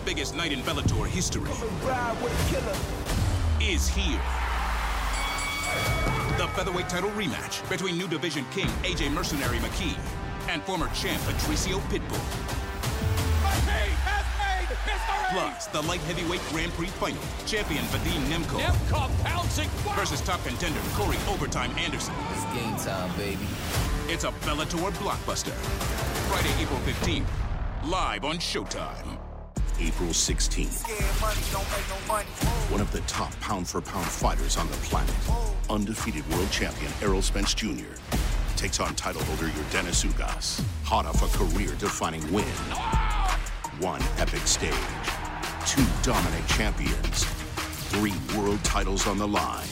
The biggest night in Bellator history is here. The featherweight title rematch between new division king AJ Mercenary McKee and former champ Patricio Pitbull. Plus, the light heavyweight Grand Prix final, champion Vadim Nemkov Nemkov pouncing. Wow. versus top contender Corey Overtime Anderson. It's game time, baby. It's a Bellator blockbuster. Friday, April 15th, live on Showtime. April 16th. One of the top pound for pound fighters on the planet, undefeated world champion Errol Spence Jr., takes on title holder Yordenis Ugas, hot off a career defining win. One epic stage, two dominant champions, three world titles on the line.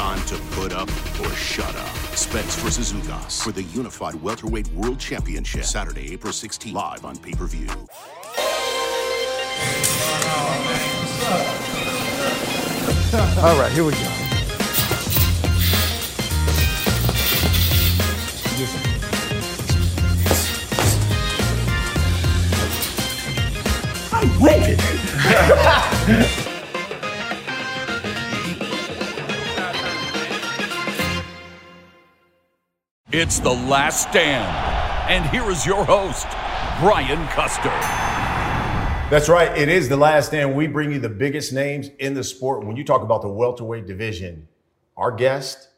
Time to put up or shut up. Spence versus Ugas for the unified welterweight world championship. Saturday, April 16th, live on pay per view. All right, here we go. I'm livid. It's the last stand. And here is your host, Brian Custer. That's right. It is the last stand. We bring you the biggest names in the sport. When you talk about the welterweight division, our guest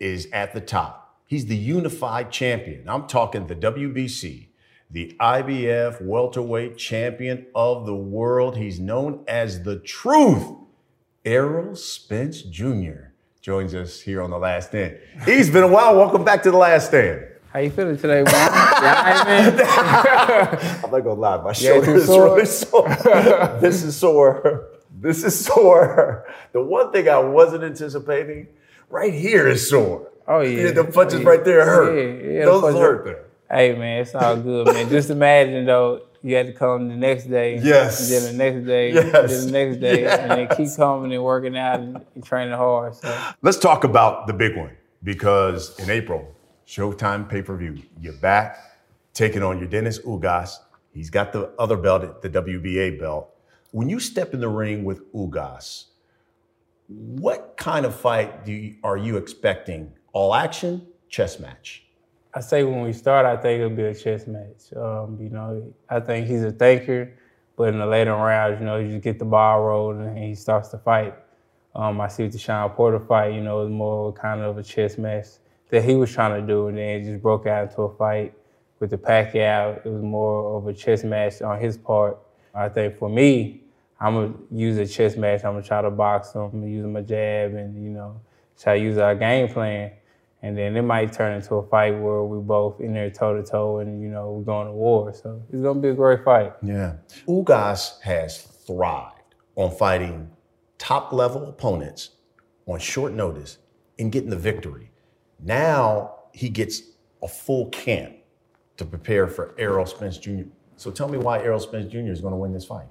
is at the top. He's the unified champion. I'm talking the WBC, the IBF welterweight champion of the world. He's known as the truth. Errol Spence Jr. joins us here on the last stand. He's been a while. Welcome back to the last stand. How you feeling today, man? yeah, man. I'm not gonna lie, my Yeah, shoulder is sore? really sore. this is sore. This is sore. The one thing I wasn't anticipating, right here is sore. Oh yeah. the punches Oh, yeah. right there hurt. Yeah, yeah, Those punches- hurt there. Hey man, it's all good, man. Just imagine though, you had to come the next day. Yes. And then the next day. Yes. Then the next day. Yes. And then keep coming and working out and, training hard. So Let's talk about the big one because in April, Showtime pay per view, you're back taking on Yordenis Ugas. He's got the other belt, the WBA belt. When you step in the ring with Ugas, what kind of fight do you, are you expecting? All action, chess match? I say when we start, I think it'll be a chess match. Um, you know, I think he's a thinker, but in the later rounds, you know, you just get the ball rolling and he starts to fight. Um, I see with the Shawn Porter fight, you know, it was more kind of a chess match that he was trying to do, and then it just broke out into a fight with the Pacquiao. It was more of a chess match on his part. I think for me, I'm gonna use a chess match. I'm gonna try to box him, use my jab, and you know, try to use our game plan. And then it might turn into a fight where we both in there toe to toe, and you know, we're going to war. So it's gonna be a great fight. Yeah. Ugas has thrived on fighting top level opponents on short notice and getting the victory. Now he gets a full camp to prepare for Errol Spence Jr. So tell me why Errol Spence Jr. is going to win this fight.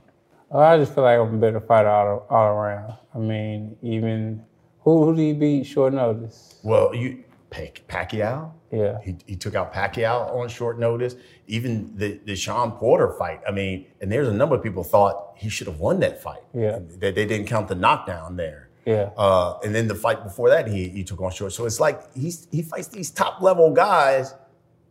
Uh, I just feel like I'm a better fighter all, all around. I mean, even who who do you beat short notice? Well, you Pacquiao. Yeah. He, he took out Pacquiao on short notice. Even the, the Shawn Porter fight. I mean, and there's a number of people thought he should have won that fight. Yeah. That they didn't count the knockdown there. Yeah. Uh, and then the fight before that, he, he took on short. So it's like he's he fights these top level guys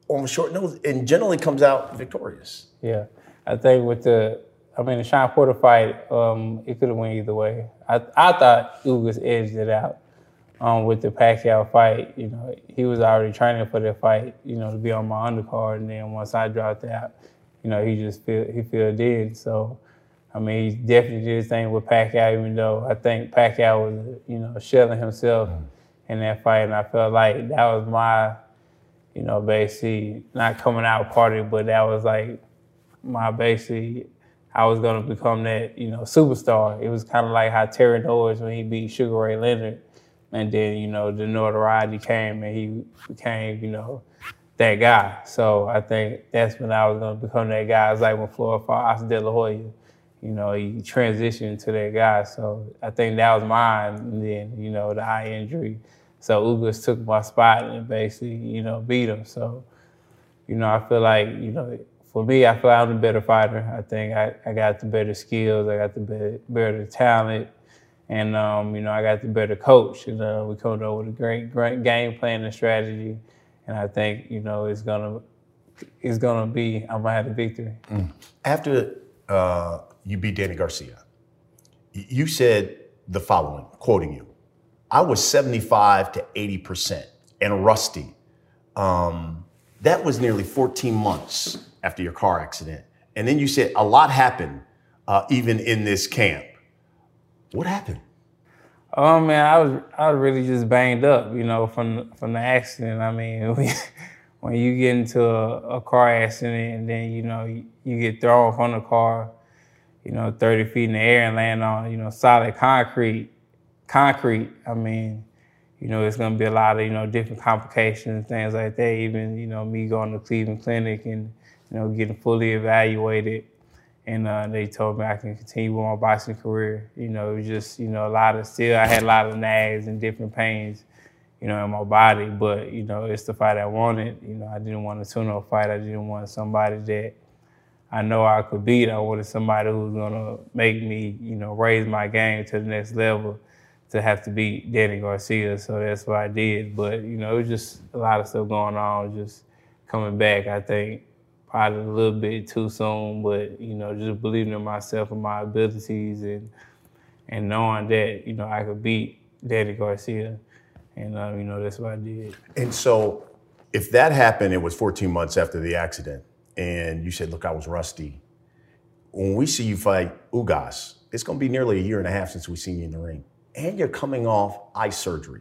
on short notice and generally comes out victorious. Yeah. I think with the, I mean, the Shawn Porter fight, um, it could have went either way. I, I thought Ugas edged it out um, with the Pacquiao fight. You know, he was already training for that fight. You know, to be on my undercard, and then once I dropped out, you know, he just feel he filled in. So, I mean, he definitely did his thing with Pacquiao, even though I think Pacquiao was, you know, shelling himself in that fight, and I felt like that was my, you know, basically not coming out party, but that was like my basically I was gonna become that, you know, superstar. It was kind of like how Terry Norris when he beat Sugar Ray Leonard, and then you know the notoriety came and he became, you know, that guy. So I think that's when I was gonna become that guy. It's like when Floyd fought De La Hoya. You know, he transitioned to that guy. So I think that was mine. And then, you know, the eye injury. So Ugas took my spot and basically, you know, beat him. So, you know, I feel like, you know, for me, I feel like I'm the better fighter. I think I, I got the better skills, I got the better, better talent, and um, you know, I got the better coach. You know, we come up with a great, great game plan and strategy, and I think you know it's gonna, it's gonna be. I'm gonna have the victory. After uh, you beat Danny Garcia, you said the following, quoting you: "I was 75 to 80 percent and rusty. Um, that was nearly 14 months after your car accident, and then you said a lot happened, uh, even in this camp. What happened? Oh man, I was I was really just banged up, you know, from from the accident. I mean, when you get into a, a car accident and then you know you, you get thrown from the car, you know, 30 feet in the air and land on you know solid concrete, concrete. I mean, you know, it's gonna be a lot of you know different complications things like that. Even you know me going to Cleveland Clinic and you know getting fully evaluated and uh, they told me I can continue with my boxing career. You know, it was just you know a lot of still I had a lot of nags and different pains, you know, in my body. But you know, it's the fight I wanted. You know, I didn't want a tune-up fight. I didn't want somebody that I know I could beat. I wanted somebody who was gonna make me, you know, raise my game to the next level. To have to beat Danny Garcia, so that's what I did. But you know, it was just a lot of stuff going on. Just coming back, I think probably a little bit too soon, but you know, just believing in myself and my abilities and and knowing that you know I could beat Danny Garcia, and uh, you know that's what I did. And so, if that happened, it was 14 months after the accident, and you said, "Look, I was rusty." When we see you fight Ugas, it's going to be nearly a year and a half since we've seen you in the ring, and you're coming off eye surgery.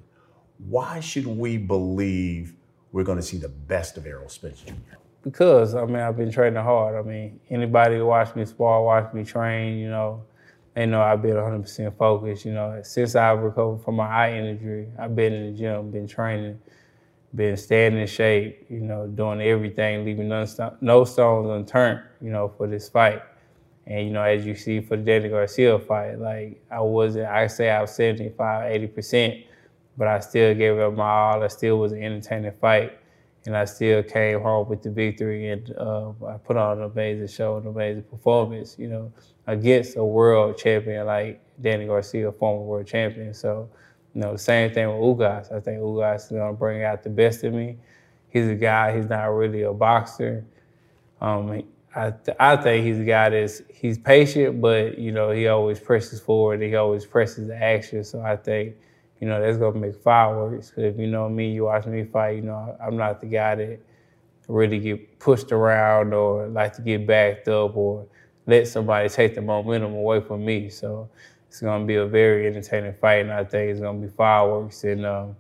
Why should we believe we're going to see the best of Errol Spence Jr.? Because I mean I've been training hard. I mean anybody who watched me spar, watched me train, you know, they know I've been 100% focused. You know, since I've recovered from my eye injury, I've been in the gym, been training, been staying in shape. You know, doing everything, leaving none no stones unturned. You know, for this fight. And you know, as you see for the Danny Garcia fight, like I wasn't, I say I was 75, 80 percent, but I still gave it my all. I still was an entertaining fight and I still came home with the victory. And uh, I put on an amazing show, an amazing performance, you know, against a world champion like Danny Garcia, former world champion. So, you know, same thing with Ugas. I think Ugas is gonna bring out the best in me. He's a guy. He's not really a boxer. Um, I, I think he's a guy that's he's patient, but you know he always presses forward. He always presses the action. So I think you know, that's gonna make fireworks. If you know me, you watch me fight, you know, I'm not the guy that really get pushed around or like to get backed up or let somebody take the momentum away from me. So it's gonna be a very entertaining fight, and I think it's gonna be fireworks. And um,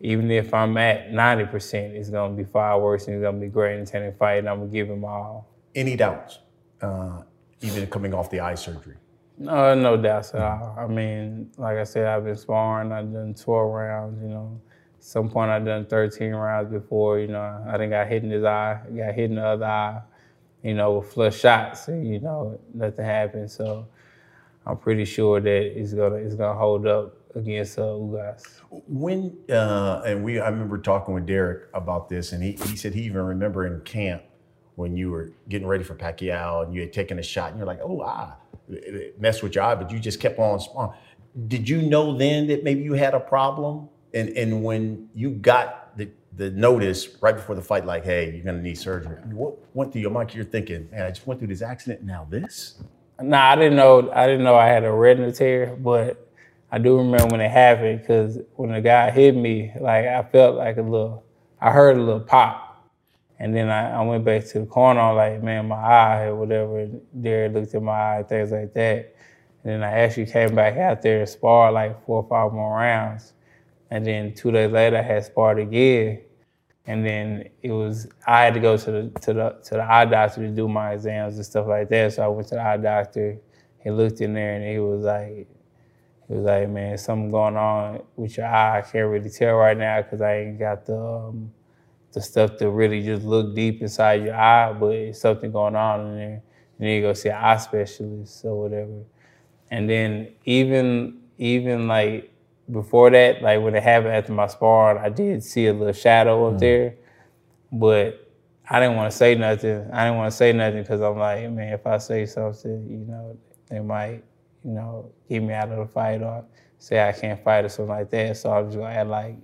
even if I'm at 90%, it's gonna be fireworks, and it's gonna be a great entertaining fight, and I'm gonna give him all. Any doubts, uh, even coming off the eye surgery? No, no doubts at all. I mean, like I said, I've been sparring. I've done 12 rounds. You know, At some point I've done 13 rounds before. You know, I think I hit in his eye, got hit in the other eye. You know, with flush shots, and you know, nothing happened. So I'm pretty sure that it's gonna it's gonna hold up against uh, Ugas. When uh, and we, I remember talking with Derrick about this, and he, he said he even remember in camp when you were getting ready for Pacquiao and you had taken a shot, and you're like, oh ah, messed with your eye, but you just kept on sparring. Did you know then that maybe you had a problem? And and when you got the the notice right before the fight, like, hey, you're gonna need surgery. What went through your mind? You're thinking, man, I just went through this accident. Now this. Nah, I didn't know. I didn't know I had a retina tear, but I do remember when it happened because when the guy hit me, like I felt like a little. I heard a little pop, and then I, I went back to the corner. I'm like, man, my eye or whatever. Derrick looked at my eye, things like that. And then I actually came back out there and sparred like four or five more rounds. And then two days later, I had sparred again. And then it was I had to go to the to the to the eye doctor to do my exams and stuff like that. So I went to the eye doctor. He looked in there and he was like, he was like, man, something going on with your eye. I can't really tell right now because I ain't got the um, the stuff to really just look deep inside your eye, but it's something going on in there. And then you go see an eye specialist or whatever. And then even even like before that, like when it happened after my sparring, I did see a little shadow up mm-hmm. there, but I didn't want to say nothing. I didn't want to say nothing because I'm like, man, if I say something, you know, they might, you know, get me out of the fight or say I can't fight or something like that. So I was just gonna act like,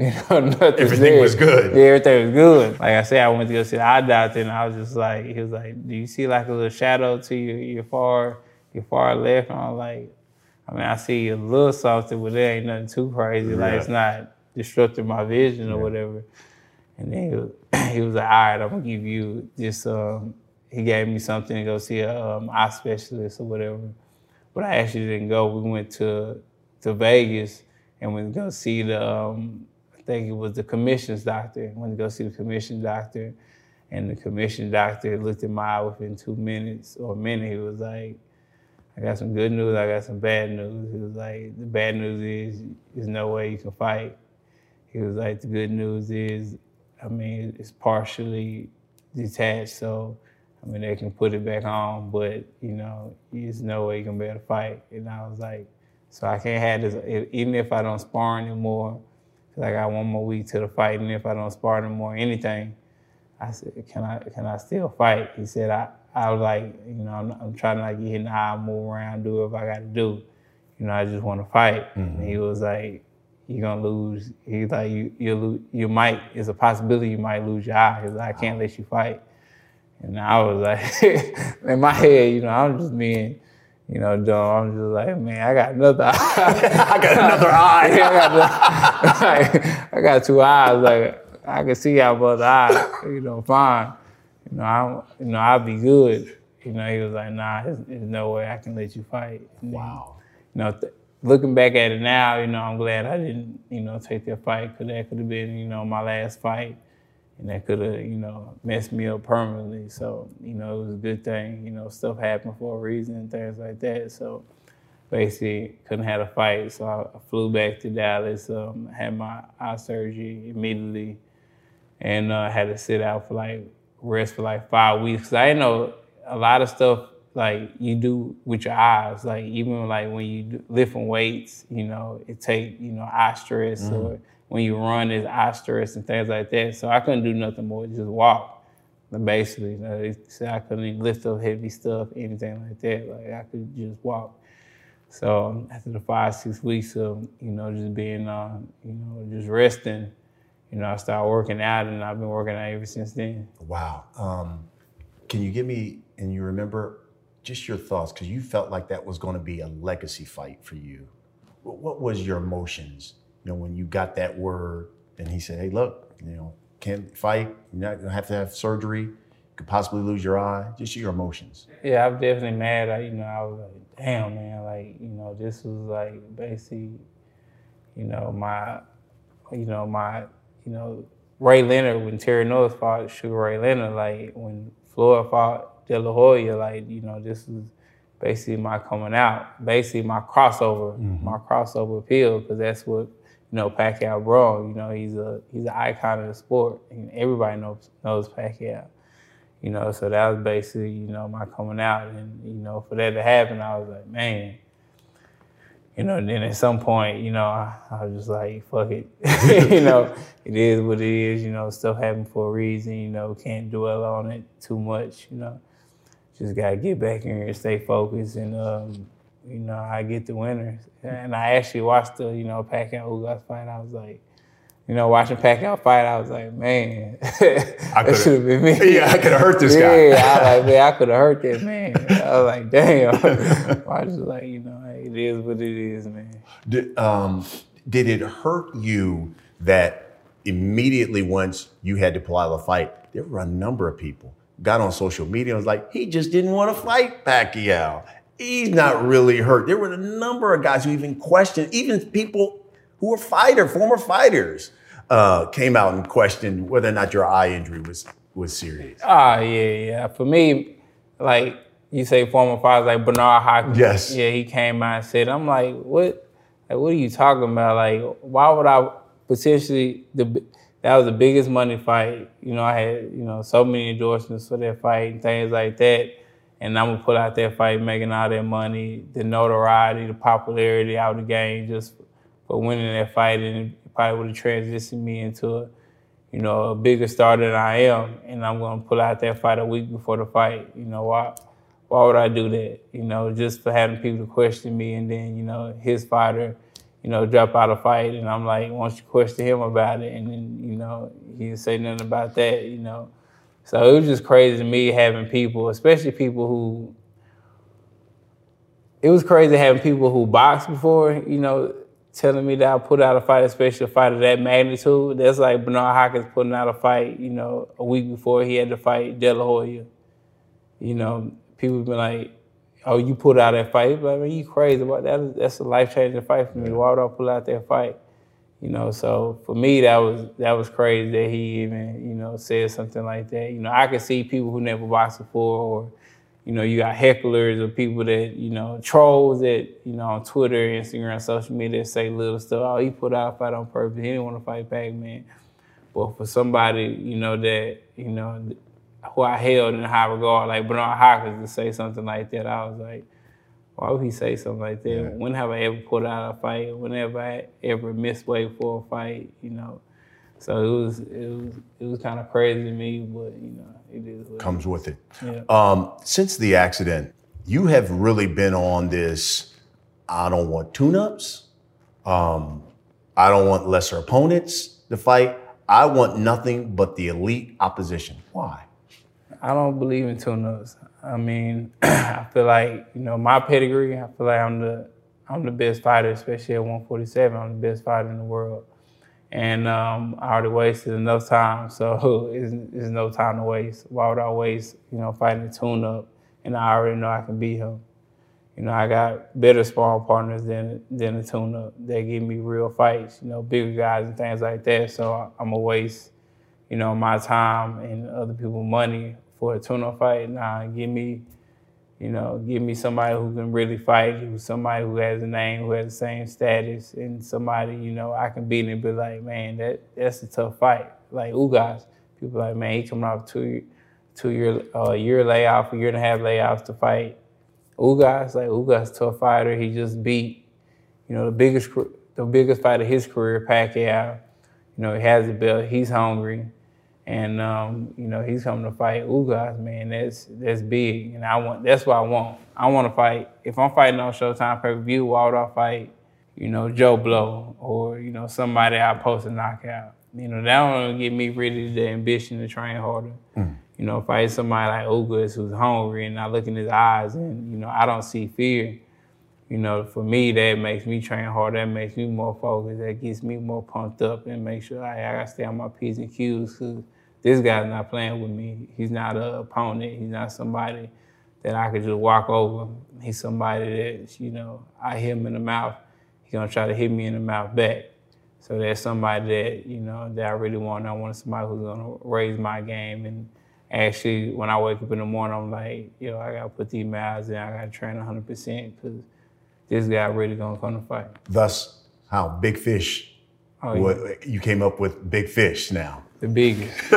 you know, nothing. Everything was good. Yeah, everything was good. Like I said, I went to go see the eye doctor, and I was just like, he was like, "Do you see like a little shadow to your your far your far left?" And I was like, "I mean, I see a little something, but it ain't nothing too crazy. Like it's not disrupting my vision or whatever." And then he was, he was like, "All right, I'm gonna give you this." Um, he gave me something to go see a um, eye specialist or whatever. But I actually didn't go. We went to to Vegas and went to go see the. Um, I think it was the commissions doctor. I Went to go see the commission doctor, and the commission doctor looked at my eye within two minutes or a minute. He was like, "I got some good news. I got some bad news." He was like, "The bad news is there's no way you can fight." He was like, "The good news is, I mean, it's partially detached, so." I mean, they can put it back on, but you know, there's no way you can be able to fight. And I was like, so I can't have this. Even if I don't spar anymore, I got one more week to the fight, and if I don't spar anymore, anything, I said, can I can I still fight? He said, I I was like, you know, I'm, I'm trying to like get in the eye, move around, do what I got to do. You know, I just want to fight. And he mm-hmm. was like, you're gonna lose. He's like, you you lose, you might. It's a possibility you might lose your eye. He's like, I can't let you fight. And I was like, in my head, you know, I'm just being, you know, dumb. I'm just like, man, I got another eye. I got another eye. I, got like, I got two eyes. Like I can see out both eyes. You know, fine. You know, I, you know, I'll be good. You know, he was like, nah, there's, there's no way I can let you fight. And then, Wow. you know, th- looking back at it now, you know, I'm glad I didn't, you know, take that fight because that could have been, you know, my last fight, and that could have, you know, messed me up permanently. So, you know, it was a good thing. You know, stuff happened for a reason and things like that. So, basically, couldn't have a fight. So I, flew back to Dallas, um, had my eye surgery immediately, and uh, had to sit out for like rest for like five weeks. I know a lot of stuff like you do with your eyes. Like even like when you do lifting weights, you know, it take you know eye stress or when you run, it's eye stress and things like that. So I couldn't do nothing more, just walk. Basically, you know, they said I couldn't even lift up heavy stuff, anything like that. Like I could just walk. So after the five, six weeks of, you know, just being, uh, you know, just resting, you know, I started working out and I've been working out ever since then. Wow. Um, can you give me, and you remember just your thoughts, because you felt like that was going to be a legacy fight for you. What, what was your emotions, you know, when you got that word and he said, hey, look, you know, can't fight, you're not going to have to have surgery, you could possibly lose your eye, just your emotions. Yeah, I'm definitely mad. I, you know, I was like, damn, man, like, you know, this was like basically, you know, my, you know, my, you know, Ray Leonard when Terry Norris fought Sugar Ray Leonard, like when Floyd fought De La Hoya, like, you know, this was basically my coming out, basically my crossover, mm-hmm. my crossover appeal, because that's what, you know, Pacquiao brought. You know, he's a he's an icon of the sport, and everybody knows knows Pacquiao. You know, so that was basically, you know, my coming out. And, you know, for that to happen, I was like, man, you know, then at some point, you know, I, I was just like, fuck it. you know, it is what it is, you know, stuff happened for a reason, you know, can't dwell on it too much, you know. Just gotta get back in here and stay focused and um, you know, I get the winners. And I actually watched the, you know, Pacquiao Ugas fight. I was like, you know, watching Pacquiao fight, I was like, man, that should have been me. Yeah, I could have hurt this guy. Yeah, I was like, man, I could have hurt that man. I was like, damn. I was just like, you know, hey, it is what it is, man. Did, um, did it hurt you that immediately once you had to pull out of the fight, there were a number of people got on social media and was like, he just didn't want to fight Pacquiao. He's not really hurt. There were a number of guys who even questioned, even people who were fighter, former fighters, uh, came out and questioned whether or not your eye injury was was serious. Ah, yeah, yeah. For me, like you say, former fighters like Bernard Hopkins. Yes. Yeah, he came out and said, I'm like, what? Like, what are you talking about? Like, why would I potentially the that was the biggest money fight. You know, I had, you know, so many endorsements for that fight and things like that. And I'm gonna pull out that fight, making all that money, the notoriety, the popularity out of the game just for winning that fight and probably would have transitioned me into a, you know, a bigger star than I am. And I'm gonna pull out that fight a week before the fight. You know, why why would I do that? You know, just for having people to question me and then, you know, his fighter you know, drop out a fight, and I'm like, why don't you question him about it, and then you know, he didn't say nothing about that, you know. So it was just crazy to me having people, especially people who. It was crazy having people who boxed before, you know, telling me that I put out a fight, especially a fight of that magnitude. That's like Bernard Hopkins putting out a fight, you know, a week before he had to fight De La Hoya. You know, people have been like, oh, you put out that fight. But I mean, you crazy about that? That's a life changing fight for me. Why would I pull out that fight? You know, so for me, that was that was crazy that he even you know said something like that. You know, I could see people who never boxed before, or you know, you got hecklers or people that you know trolls that you know on Twitter, Instagram, social media say little stuff. Oh, he put out a fight on purpose. He didn't want to fight Pac-Man. But for somebody you know that you know who I held in high regard, like Bernard Hopkins, to say something like that, I was like, why would he say something like that? Yeah. When have I ever put out a fight? Whenever I ever missed weight for a fight, you know? So it was it was it was kind of crazy to me, but you know, it is comes with it. Yeah. Um, since the accident, you have really been on this. I don't want tune-ups. Um, I don't want lesser opponents to fight. I want nothing but the elite opposition. Why? I don't believe in tune-ups. I mean, I feel like you know my pedigree. I feel like I'm the I'm the best fighter, especially at 147. I'm the best fighter in the world, and um, I already wasted enough time. So it's, it's no time to waste. Why would I waste? You know, fighting a tune-up, and I already know I can beat him. You know, I got better sparring partners than than a tune-up. They give me real fights. You know, bigger guys and things like that. So I'm gonna waste, you know, my time and other people's money for a tune-up fight. Nah, give me, you know, give me somebody who can really fight, who's somebody who has a name, who has the same status, and somebody, you know, I can beat and be like, man, that that's a tough fight. Like Ugas, people like, man, he coming off two two year uh, year layoff, a year and a half layoffs to fight. Ugas, like Ugas, tough fighter. He just beat, you know, the biggest the biggest fight of his career, Pacquiao. You know, he has the belt. He's hungry and um, you know he's coming to fight Ugas, man. That's that's big, and I want that's what I want. I want to fight. If I'm fighting on Showtime pay per view, why would I fight? You know Joe Blow or you know somebody I post a knockout. You know that will get me really the ambition to train harder. Mm. You know, fight somebody like Ugas who's hungry, and I look in his eyes, and you know I don't see fear you know, for me, that makes me train hard. That makes me more focused. That gets me more pumped up and make sure I, I stay on my P's and Q's because this guy's not playing with me. He's not an opponent. He's not somebody that I could just walk over. He's somebody that, you know, I hit him in the mouth. He's going to try to hit me in the mouth back. So that's somebody that, you know, that I really want. I want somebody who's going to raise my game. And actually, when I wake up in the morning, I'm like, yo, I got to put these miles in. I got to train 100% because this guy really going to come to fight. Thus, how Big Fish, oh, yeah. what, you came up with Big Fish now. The biggest.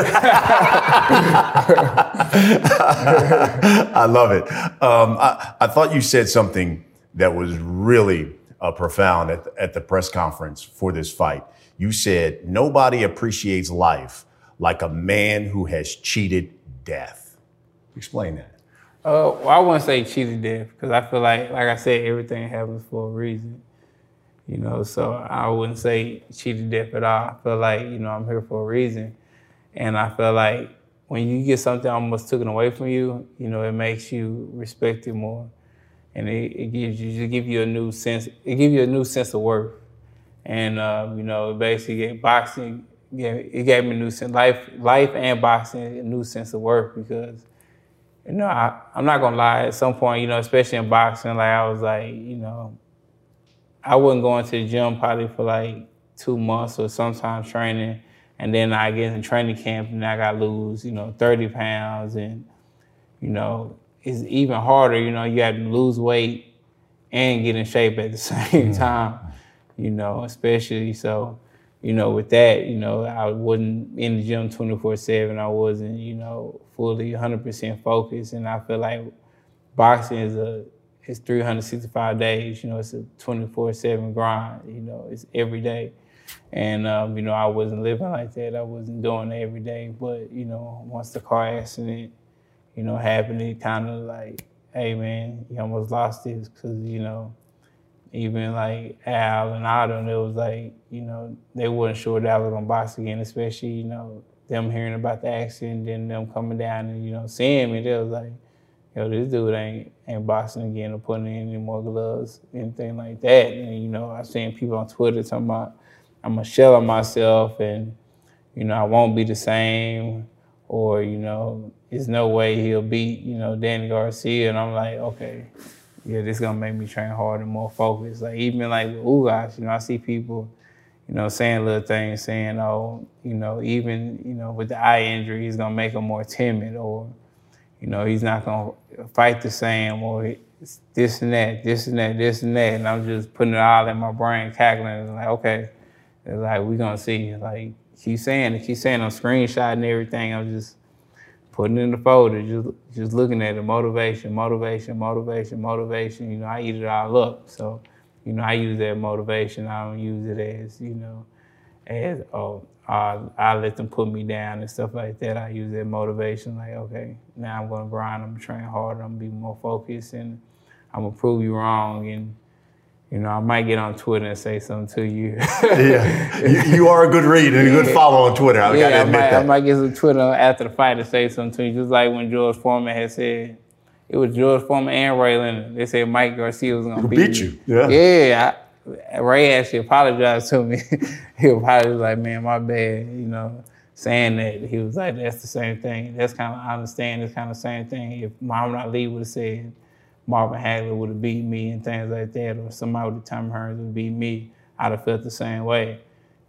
I love it. Um, I, I, thought you said something that was really uh, profound at the, at the press conference for this fight. You said, nobody appreciates life like a man who has cheated death. Explain that. Uh, well, I wouldn't say cheated death because I feel like, like I said, everything happens for a reason. You know, so I wouldn't say cheated death at all. I feel like, you know, I'm here for a reason. And I feel like when you get something almost taken away from you, you know, it makes you respect it more. And it, it gives you just give you a new sense, it gives you a new sense of worth. And uh, you know, basically boxing, yeah, it gave me a new sense, life, life and boxing, a new sense of worth because, you know, I, I'm not gonna lie. At some point, you know, especially in boxing, like I was like, you know, I wasn't going to the gym probably for like two months or sometimes training, and then I get in training camp and I got to lose, you know, 30 pounds, and you know, it's even harder. You know, you have to lose weight and get in shape at the same mm-hmm. time. You know, especially so. You know, with that, you know, I wasn't in the gym 24 7. I wasn't, you know, fully 100% focused. And I feel like boxing is a it's 365 days. You know, it's a 24/7 grind. You know, it's every day, and um, you know, I wasn't living like that. I wasn't doing it every day. But you know, once the car accident, you know, happened, it kind of like, hey man, you almost lost this because you know, even like Al and Adam, it was like, you know, they wasn't sure that I was gonna box again, especially you know them hearing about the accident, then them coming down and you know seeing me. They was like yo, this dude ain't ain't boxing again or putting in any more gloves, anything like that. And you know, I've seen people on Twitter talking about I'm a shell of myself and you know, I won't be the same or, you know, there's no way he'll beat, you know, Danny Garcia. And I'm like, okay, yeah, this gonna make me train harder more focused. Like even like with Ugas, you know, I see people, you know, saying little things, saying, oh, you know, even, you know, with the eye injury, he's gonna make him more timid or you know, he's not gonna fight the same or this and that, this and that, this and that. And I'm just putting it all in my brain, cackling. Like, okay, it's like we're gonna see. Like keep saying it, keep saying I'm screenshotting everything. I'm just putting in the folder, just just looking at it, motivation, motivation, motivation, motivation. You know, I eat it all up. So, you know, I use that motivation. I don't use it as, you know, as oh, uh, I let them put me down and stuff like that. I use that motivation, like, okay, now I'm gonna grind, I'm gonna train harder, I'm gonna be more focused, and I'm gonna prove you wrong. And you know, I might get on Twitter and say something to you. yeah, you, you, are a good read and a good follow on Twitter. I yeah, I might, that. I might get some Twitter after the fight to say something to you, just like when George Foreman had said. It was George Foreman and Ray Leonard. They said Mike Garcia was gonna beat, beat you. Yeah. Yeah. Ray actually apologized to me. he apologized like, man, my bad, you know, saying that. He was like, that's the same thing. That's kind of, I understand it's kind of the same thing. If Muhammad Ali would have said Marvin Hagler would have beat me and things like that, or somebody with Tom Hearns would beat me, I'd have felt the same way.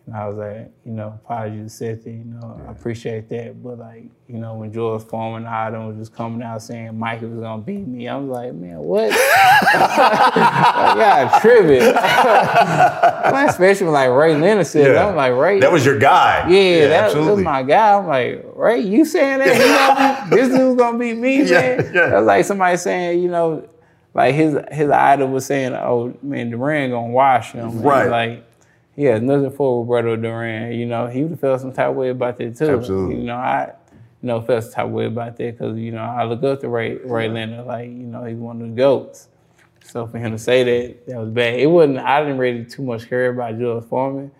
And I was like, you know, apologies to Seth, you know, I appreciate that. But like, you know, when George Foreman and Adam was just coming out saying Mikey was gonna beat me, I was like, man, what? I got tripping. like, especially when like Ray Leonard said yeah. I'm like, Ray. That was your guy. Yeah, yeah that, that, was my guy. I'm like, Ray, you saying that? this dude's gonna beat me, yeah, man? Yeah. That's like somebody saying, you know, like his his idol was saying, oh man, Duran gonna wash him. Right. Like yeah, nothing for Roberto Duran. You know, he would have felt some type of way about that too. Absolutely. You know, I you know felt some type of way about that because you know I look up to Ray Ray Leonard like you know he's one of the goats. So for him to say that that was bad. It wasn't. I didn't really too much care about George Foreman.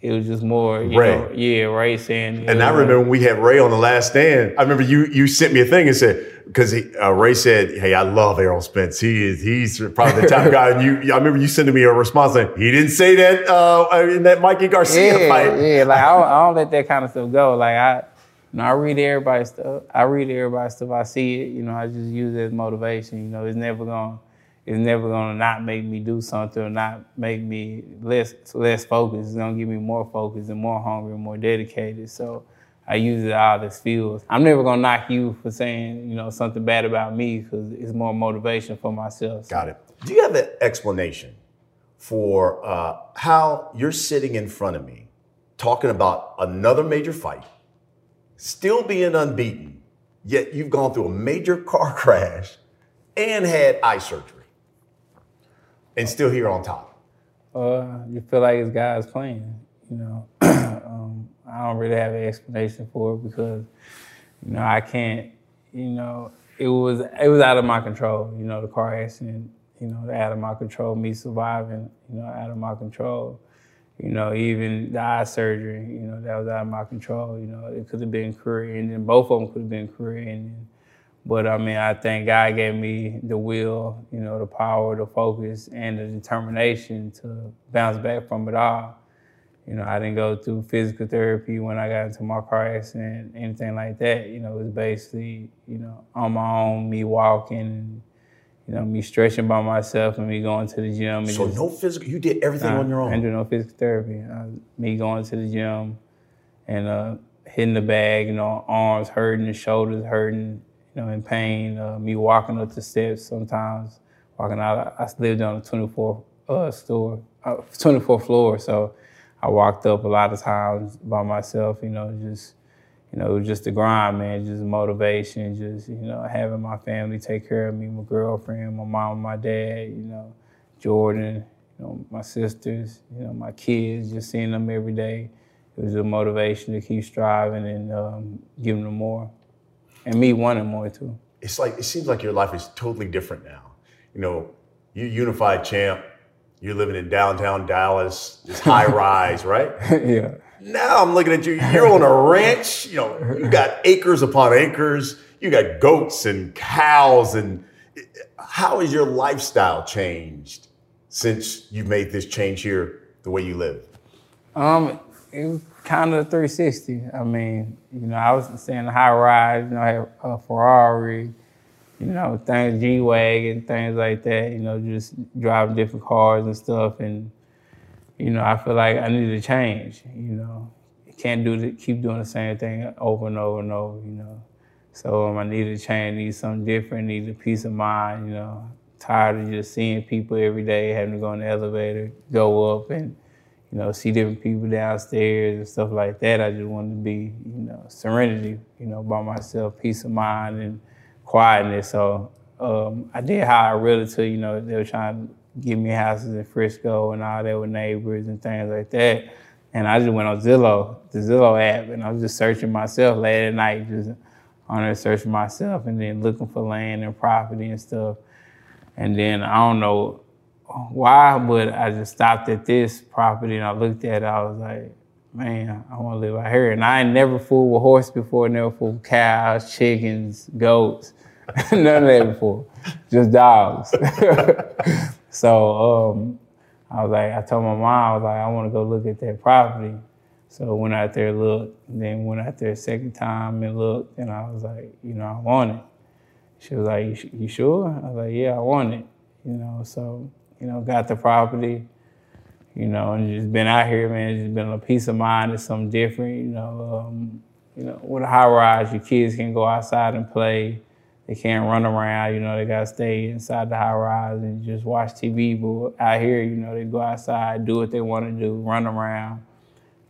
It, was just more, you Ray. know, yeah, Ray saying. And I remember when we had Ray on the last stand. I remember you you sent me a thing and said because uh, Ray said, "Hey, I love Errol Spence. He is he's probably the top guy." And you, I remember you sending me a response like, "He didn't say that uh, in that Mikey Garcia yeah, fight." Yeah, like I don't, I don't, let that kind of stuff go. Like I, you know, I read everybody's stuff. I read everybody's stuff. I see it. You know, I just use it as motivation. You know, it's never gonna, it's never gonna not make me do something or not make me less less focused. It's gonna give me more focus and more hungry and more dedicated. So I use it all as fuel. I'm never gonna knock you for saying you know something bad about me because it's more motivation for myself. So. Got it. Do you have an explanation for uh, how you're sitting in front of me, talking about another major fight, still being unbeaten, yet you've gone through a major car crash and had eye surgery, and still here on top? Uh, you feel like it's God's plan, you know. I don't really have an explanation for it because, you know, I can't, you know, it was it was out of my control. You know, the car accident you know, out of my control. Me surviving, you know, out of my control. You know, even the eye surgery, you know, that was out of my control. You know, it could have been career ending. Both of them could have been career ending. But I mean, I think God gave me the will, you know, the power, the focus, and the determination to bounce back from it all. You know, I didn't go through physical therapy when I got into my car accident, anything like that. You know, it was basically, you know, on my own, me walking, you know, me stretching by myself and me going to the gym. So just, no physical. You did everything nah, on your own. I didn't do no physical therapy. Uh, me going to the gym and uh, hitting the bag. You know, arms hurting, the shoulders hurting. You know, in pain. Uh, me walking up the steps sometimes. Walking out. I lived on a 24 uh, store, uh, 24 floor. So I walked up a lot of times by myself. You know, just you know, just the grind, man, just motivation, just, you know, having my family take care of me, my girlfriend, my mom, my dad, you know, Jordan, you know, my sisters, you know, my kids, just seeing them every day. It was a motivation to keep striving and um, giving them more. And me wanting more too. It's like, it seems like your life is totally different now. You know, you unified champ, you're living in downtown Dallas, just high rise, right? yeah. Now I'm looking at you. You're on a ranch. You know, you got acres upon acres. You got goats and cows. And how has your lifestyle changed since you've made this change here, the way you live? Um, it was kind of 360. I mean, you know, I was staying in a high rise. You know, I had a Ferrari. You know, things G wagon, things like that. You know, just driving different cars and stuff and you know, I feel like I need to change. You know, can't do the, keep doing the same thing over and over and over. You know, so um, I need to change. Need something different. Need a peace of mind. You know, tired of just seeing people every day, having to go in the elevator, go up and you know see different people downstairs and stuff like that. I just wanted to be, you know, serenity. You know, by myself, peace of mind and quietness. So um, I did hire a realtor. You know, they were trying to give me houses in Frisco and all that with neighbors and things like that. And I just went on Zillow, the Zillow app, and I was just searching myself late at night, just on there searching myself and then looking for land and property and stuff. And then I don't know why, but I just stopped at this property and I looked at it. I was like, man, I want to live out here. And I ain't never fooled with horse before, never fooled cows, chickens, goats, none of that before, just dogs. So um, I was like, I told my mom, I was like, I want to go look at that property. So I went out there, looked, then went out there a second time and looked, and I was like, you know, I want it. She was like, you, you sure? I was like, yeah, I want it. You know, so, you know, got the property, you know, and just been out here, man, just been a peace of mind, it's something different, you know. Um, you know, with a high rise, your kids can go outside and play they can't run around, you know, they gotta stay inside the high rise and just watch TV. But out here, you know, they go outside, do what they wanna do, run around,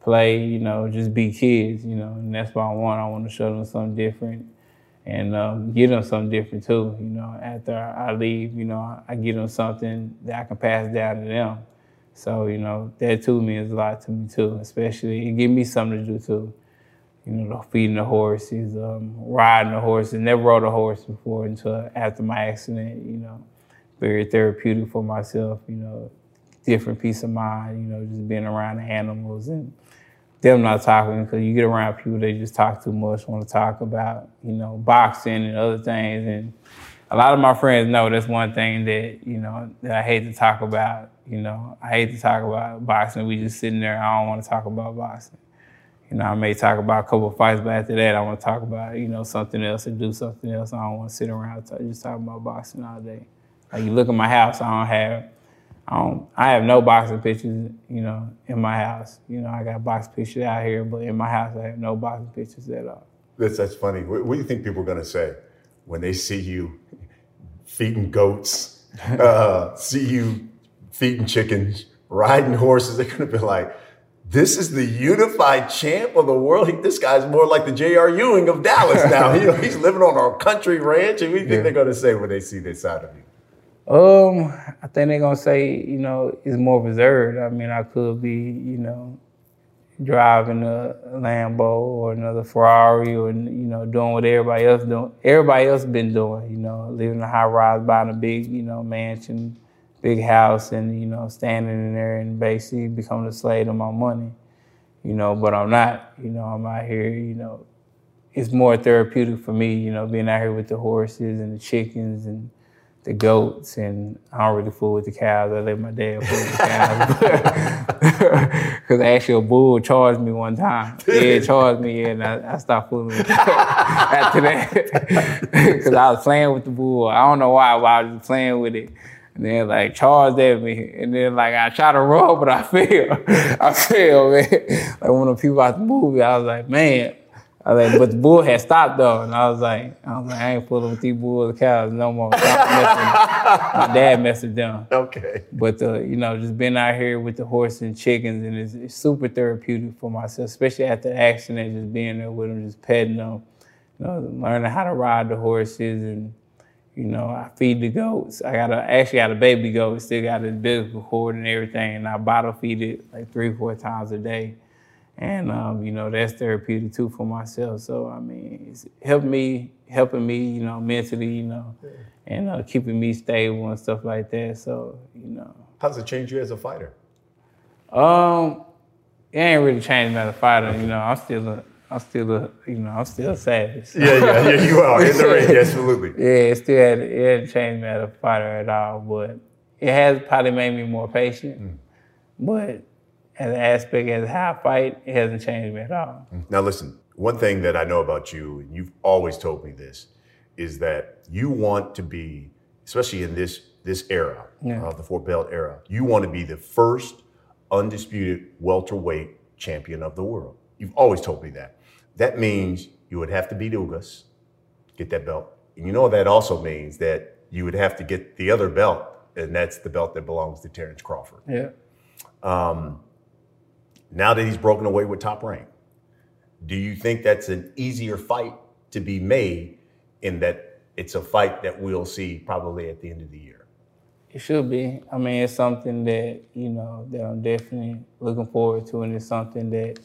play, you know, just be kids, you know, and that's what I want. I wanna show them something different and um, give them something different too, you know. After I leave, you know, I give them something that I can pass down to them. So, you know, that too means a lot to me too, especially it give me something to do too you know, feeding the horses, um, riding the horse, horses. Never rode a horse before until after my accident, you know. Very therapeutic for myself, you know, different peace of mind, you know, just being around the animals and them not talking because you get around people they just talk too much, want to talk about, you know, boxing and other things. And a lot of my friends know that's one thing that, you know, that I hate to talk about. You know, I hate to talk about boxing. We just sitting there, I don't want to talk about boxing. You know, I may talk about a couple of fights, but after that, I want to talk about you know something else and do something else. I don't want to sit around just talking about boxing all day. Like you look at my house, I don't have, I don't, I have no boxing pictures, you know, in my house. You know, I got boxing pictures out here, but in my house, I have no boxing pictures at all. That's that's funny. What, what do you think people are gonna say when they see you feeding goats, uh, see you feeding chickens, riding horses? They're gonna be like this is the unified champ of the world. This guy's more like the J.R. Ewing of Dallas now. you know, he's living on our country ranch. And we think yeah. they're going to say when they see this side of you? Um, I think they're gonna say, you know, it's more reserved. I mean, I could be, you know, driving a Lambo or another Ferrari or you know doing what everybody else doing. Everybody else been doing. You know, living a high rise, buying a big you know mansion, big house, and you know standing in there and basically becoming a slave to my money. You know, but I'm not. You know, I'm out here. You know, it's more therapeutic for me. You know, being out here with the horses and the chickens and the goats, and I don't really fool with the cows. I let my dad fool with the cows. Because actually, a bull charged me one time. Yeah, charged me, and I, I stopped fooling with the after that. Because I was playing with the bull. I don't know why, but I was just playing with it. And then like charged at me, and then like I tried to run, but I failed. I failed, man. Like one of the people out the movie, I was like, man, I was like, but the bull had stopped though, and I was like, I was like, I ain't fooling with these bulls and cows no more. My dad messed with them. Okay. But uh, you know, just being out here with the horses and chickens, and it's, it's super therapeutic for myself, especially after the accident, just being there with them, just petting them, you know, learning how to ride the horses, and you know, I feed the goats. I got a actually got a baby goat, still got a umbilical cord and everything, and I bottle feed it like three, four times a day and um, you know that's therapeutic too for myself. So I mean, it's helping me, helping me, you know, mentally, you know, and uh, keeping me stable and stuff like that. So you know, how does it change you as a fighter? Um, it ain't really changed me as a fighter. You know, I'm still a, I'm still a, you know, I'm still a savage. Yeah, yeah, yeah, you are in the ring, absolutely. yeah, it still had, it hadn't changed me as a fighter at all, but it has probably made me more patient. Mm. But as an aspect as how I fight, it hasn't changed me at all. Now, listen, one thing that I know about you, and you've always told me this, is that you want to be, especially in this this era, yeah. uh, the four belt era, you want to be the first undisputed welterweight champion of the world. You've always told me that. That means you would have to beat Ugas, get that belt. And you know what that also means that you would have to get the other belt, and that's the belt that belongs to Terence Crawford. Yeah. Um, now that he's broken away with top rank, do you think that's an easier fight to be made in that it's a fight that we'll see probably at the end of the year? It should be. I mean, it's something that, you know, that I'm definitely looking forward to, and it's something that,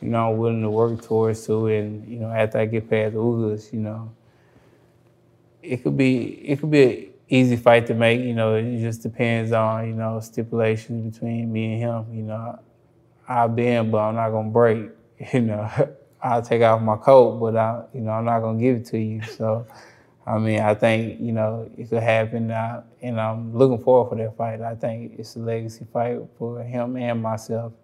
you know, I'm willing to work towards too. And, you know, after I get past Ugas, you know, it could be it could be an easy fight to make, you know, it just depends on, you know, stipulations between me and him. You know, I'll bend, but I'm not gonna break. You know, I'll take off my coat, but I, you know, I'm not gonna give it to you. So, I mean, I think you know it could happen, and I'm looking forward for that fight. I think it's a legacy fight for him and myself,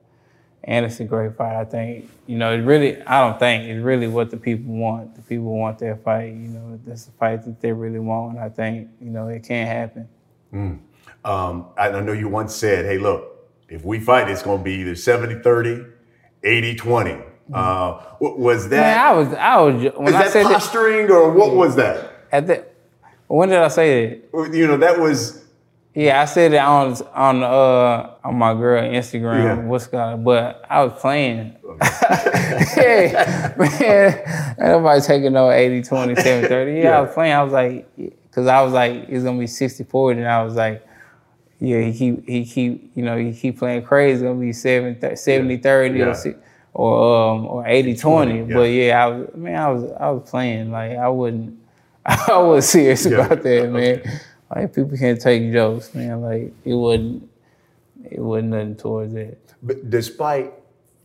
and it's a great fight. I think you know, it really. I don't think it's really what the people want. The people want that fight. You know, that's a fight that they really want. I think you know it can happen. Mm. Um, I know you once said, "Hey, look." If we fight, it's going to be either 70 30, 80 20. Uh, was that? Man, I was, I was, when I that said posturing that, or what was that? At the, when did I say that? You know, that was. Yeah, I said it on on uh on my girl Instagram. Yeah. What's got but I was playing. yeah, man, nobody taking no 80, 20, 70, 30. Yeah, yeah, I was playing. I was like, because I was like, it's gonna be 60, 40, and I was like, yeah, he keep he keep you know he keep playing crazy. Gonna be 70, 70 30 yeah. or or um or 80 20. Yeah. But yeah, I was man, I was I was playing like I wouldn't I was serious yeah. about that, man. Okay. Like people can't take jokes, man. Like it wasn't it wasn't nothing towards that. But despite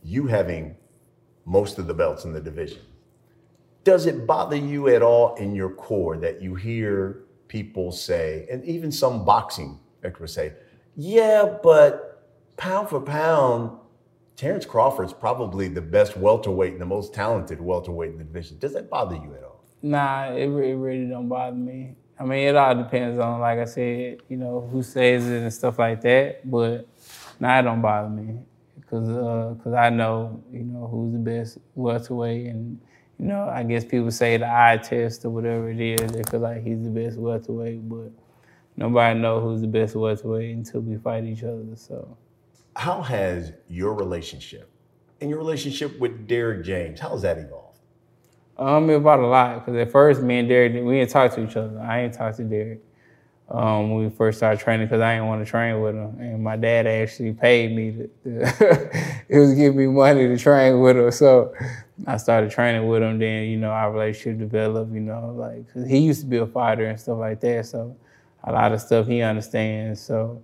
you having most of the belts in the division, does it bother you at all in your core that you hear people say, and even some boxing would say, yeah, but pound for pound, Terence Crawford's probably the best welterweight and the most talented welterweight in the division. Does that bother you at all? Nah, it, it really don't bother me. I mean, it all depends on, like I said, you know, who says it and stuff like that. But nah, it don't bother me because uh, cause I know, you know, who's the best welterweight, and you know, I guess people say the eye test or whatever it is. They feel like he's the best welterweight, but nobody know who's the best welterweight until we fight each other. So, how has your relationship and your relationship with Derrick James how has that evolved? Um, it evolved a lot because at first me and Derrick we didn't talk to each other. I ain't talked to Derrick. um, when we first started training because I didn't want to train with him. And my dad actually paid me to, to it was giving me money to train with him. So I started training with him. Then you know our relationship developed. You know, like cause he used to be a fighter and stuff like that. So a lot of stuff he understands. So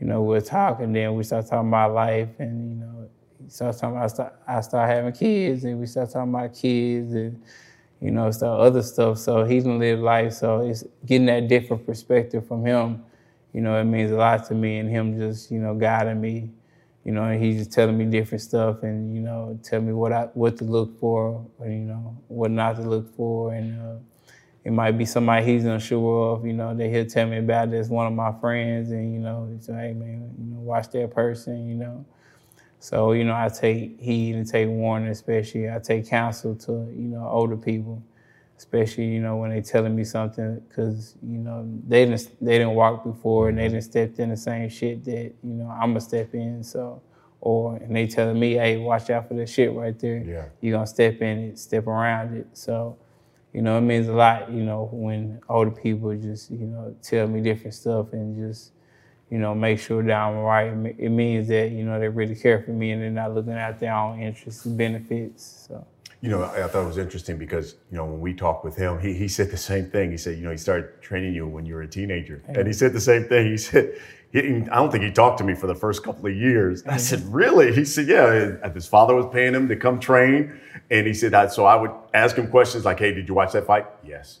you know we're talking. Then we start talking about life, and you know he starts talking. About, I start I start having kids, and we start talking about kids and you know, stuff, other stuff. So he's gonna live life. So it's getting that different perspective from him. You know, it means a lot to me, and him just you know guiding me. You know, and he's just telling me different stuff, and you know, tell me what I what to look for, or, you know, what not to look for, and uh, it might be somebody he's unsure of. You know, that he'll tell me about. That's one of my friends, and you know, he's like, hey man, you know, watch that person. You know, so, you know, I take heed and take warning, especially I take counsel to, you know, older people, especially, you know, when they telling me something, because, you know, they didn't, they didn't walk before and they didn't step in the same shit that, you know, I'm going to step in. So, or, and they telling me, hey, watch out for that shit right there. Yeah. You're to step in it, step around it. So, you know, it means a lot, you know, when older people just, you know, tell me different stuff and just, you know, make sure that I'm right. It means that, you know, they really care for me and they're not looking at their own interests and benefits. So. You know, I thought it was interesting because, you know, when we talked with him, he, he said the same thing. He said, you know, he started training you when you were a teenager. Yeah. And he said the same thing. He said, he, I don't think he talked to me for the first couple of years. I said, really? He said, yeah. His father was paying him to come train. And he said, that. so I would ask him questions like, hey, did you watch that fight? Yes.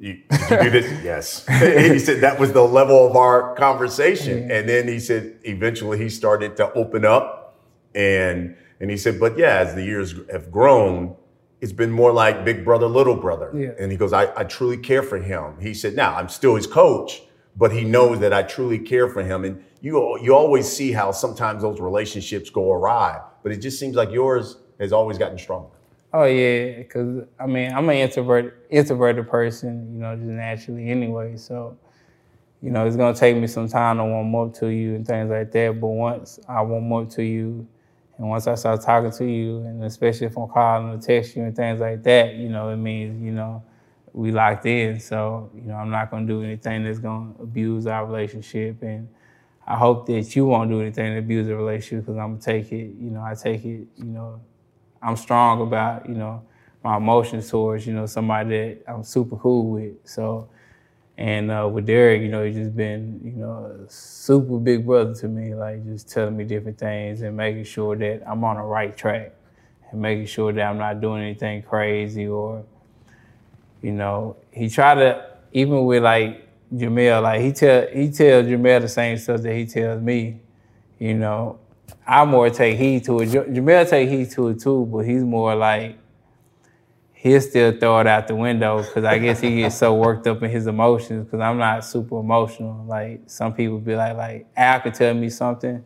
You, did you do this? yes. he said that was the level of our conversation. Mm-hmm. And then he said eventually he started to open up and and he said, but yeah, as the years have grown, it's been more like big brother, little brother. Yeah. And he goes, I, I truly care for him. He said, now I'm still his coach, but he knows that I truly care for him. And you you always see how sometimes those relationships go awry, but it just seems like yours has always gotten stronger. Oh yeah, because I mean I'm an introvert, introverted person, you know, just naturally anyway. So, you know, it's gonna take me some time to warm up to you and things like that. But once I warm up to you, and once I start talking to you, and especially if I'm calling or text you and things like that, you know, it means you know we locked in. So, you know, I'm not gonna do anything that's gonna abuse our relationship, and I hope that you won't do anything to abuse the relationship because I'm gonna take it. You know, I take it. You know I'm strong about, you know, my emotions towards, you know, somebody that I'm super cool with. So, and uh, with Derrick, you know, he's just been, you know, a super big brother to me, like just telling me different things and making sure that I'm on the right track and making sure that I'm not doing anything crazy or, you know, he tried to, even with like Jermell, like he tell he tells Jermell the same stuff that he tells me, you know, I more take heed to it. Jermell take heed to it too, but he's more like he'll still throw it out the window because I guess he gets so worked up in his emotions because I'm not super emotional. Like some people be like, like Al could tell me something,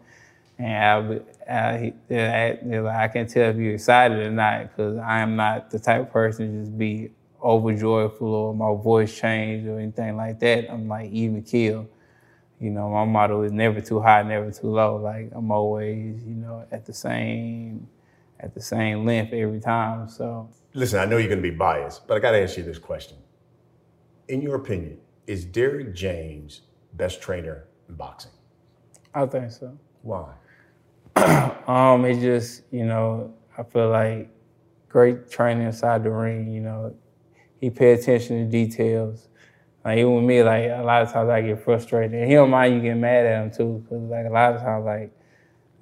and Al, be, Al he, like, I can tell if you're excited or not because I am not the type of person to just be overjoyful or my voice change or anything like that. I'm like even kill. You know, my motto is never too high, never too low. Like I'm always, you know, at the same at the same length every time. So listen, I know you're gonna be biased, but I gotta ask you this question. In your opinion, is Derrick James best trainer in boxing? I think so. Why? um, it just, you know, I feel like great training inside the ring, you know, he pay attention to details. Like even with me, like a lot of times I get frustrated. And he don't mind you getting mad at him too, because like a lot of times, like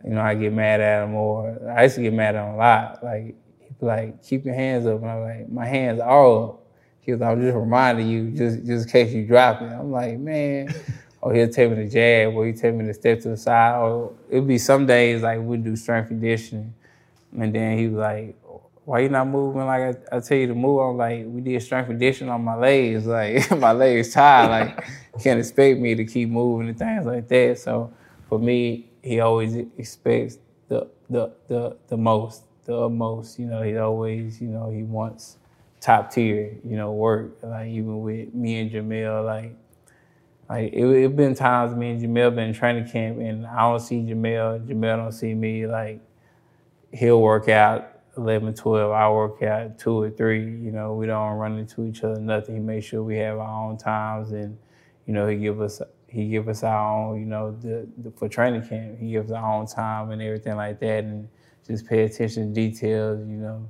you know, I get mad at him, or I used to get mad at him a lot. Like he'd be like, "Keep your hands up," and I'm like, "My hands are up." He was, "I'm just reminding you, just just in case you drop it." I'm like, man. Oh, or he'll tell me to jab, or he'll tell me to step to the side, or it'd be some days like we'd do strength conditioning, and then he was like, why you not moving like I, I, tell you to move? I'm like, we did strength conditioning on my legs. Like my legs tired. Like you can't expect me to keep moving and things like that. So for me, he always expects the the the the most, the utmost. You know, he always, you know, he wants top tier, you know, work. Like even with me and Jermell, like like it, it been times me and Jermell been in training camp and I don't see Jermell, Jermell don't see me. Like he'll work out 11, 12, I work out two or three. You know, we don't run into each other, nothing. He makes sure we have our own times and, you know, he give us he give us our own, you know, the, the for training camp. He gives our own time and everything like that, and just pay attention to details, you know.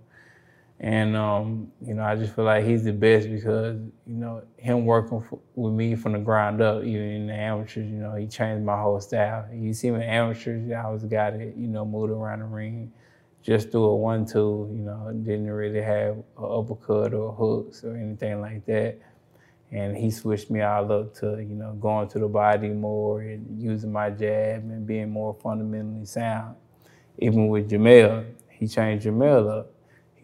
And um, you know, I just feel like he's the best because you know him working for, with me from the ground up, even in the amateurs. You know, he changed my whole style. You see in amateurs, I was a guy that you know moved around the ring, just threw a one-two. You know, didn't really have an uppercut or hooks or anything like that. And he switched me all up to you know going to the body more and using my jab and being more fundamentally sound. Even with Jermell, he changed Jermell up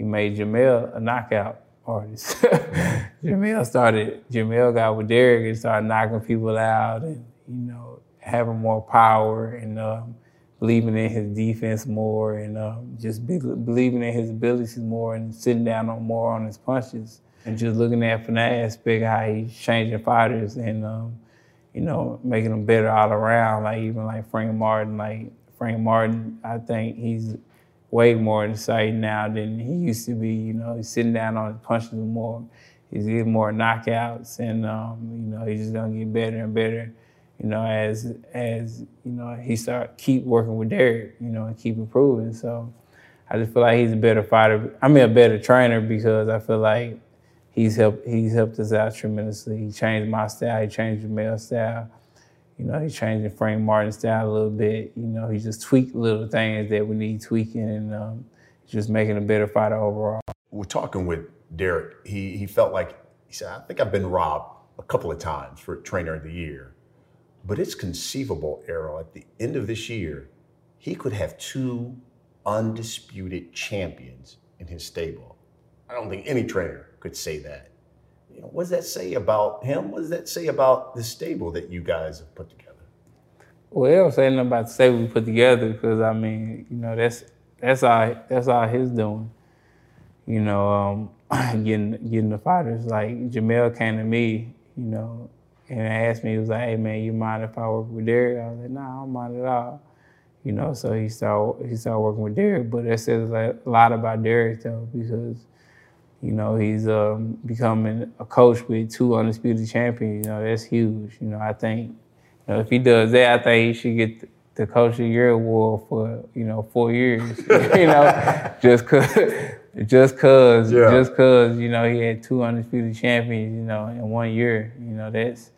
he made Jermell a knockout artist. Jermell started, Jermell got with Derrick and started knocking people out and, you know, having more power and um, believing in his defense more and um, just be, believing in his abilities more and sitting down on more on his punches and just looking at from that aspect how he's changing fighters and, um, you know, making them better all around. Like even like Frank Martin, like Frank Martin, I think he's way more exciting now than he used to be. You know, he's sitting down on his punches more. He's getting more knockouts, and um, you know, he's just gonna get better and better. You know, as as you know, he start keep working with Derrick. You know, and keep improving. So, I just feel like he's a better fighter. I mean, a better trainer because I feel like he's helped he's helped us out tremendously. He changed my style. He changed the male style. You know, he's changing Frank Martin's style a little bit. You know, he just tweaked little things that we need tweaking and um, just making a better fighter overall. We're talking with Derrick. He, he felt like, he said, I think I've been robbed a couple of times for trainer of the year. But it's conceivable, Errol, at the end of this year, he could have two undisputed champions in his stable. I don't think any trainer could say that you know, what does that say about him? What does that say about the stable that you guys have put together? Well, it don't say nothing about the stable we put together because I mean, you know, that's that's all that's all his doing. You know, um, getting getting the fighters. Like Jermell came to me, you know, and asked me, he was like, "Hey man, you mind if I work with Derrick?" I was like, "Nah, I don't mind at all." You know, so he started he started working with Derrick, but that says a lot about Derrick though because you know, he's um, becoming a coach with two undisputed champions. You know, that's huge. You know, I think, you know, if he does that, I think he should get the Coach of the Year award for you know four years. you know, just cause, just cause, yeah. just cause you know he had two undisputed champions. You know, in one year. You know, that's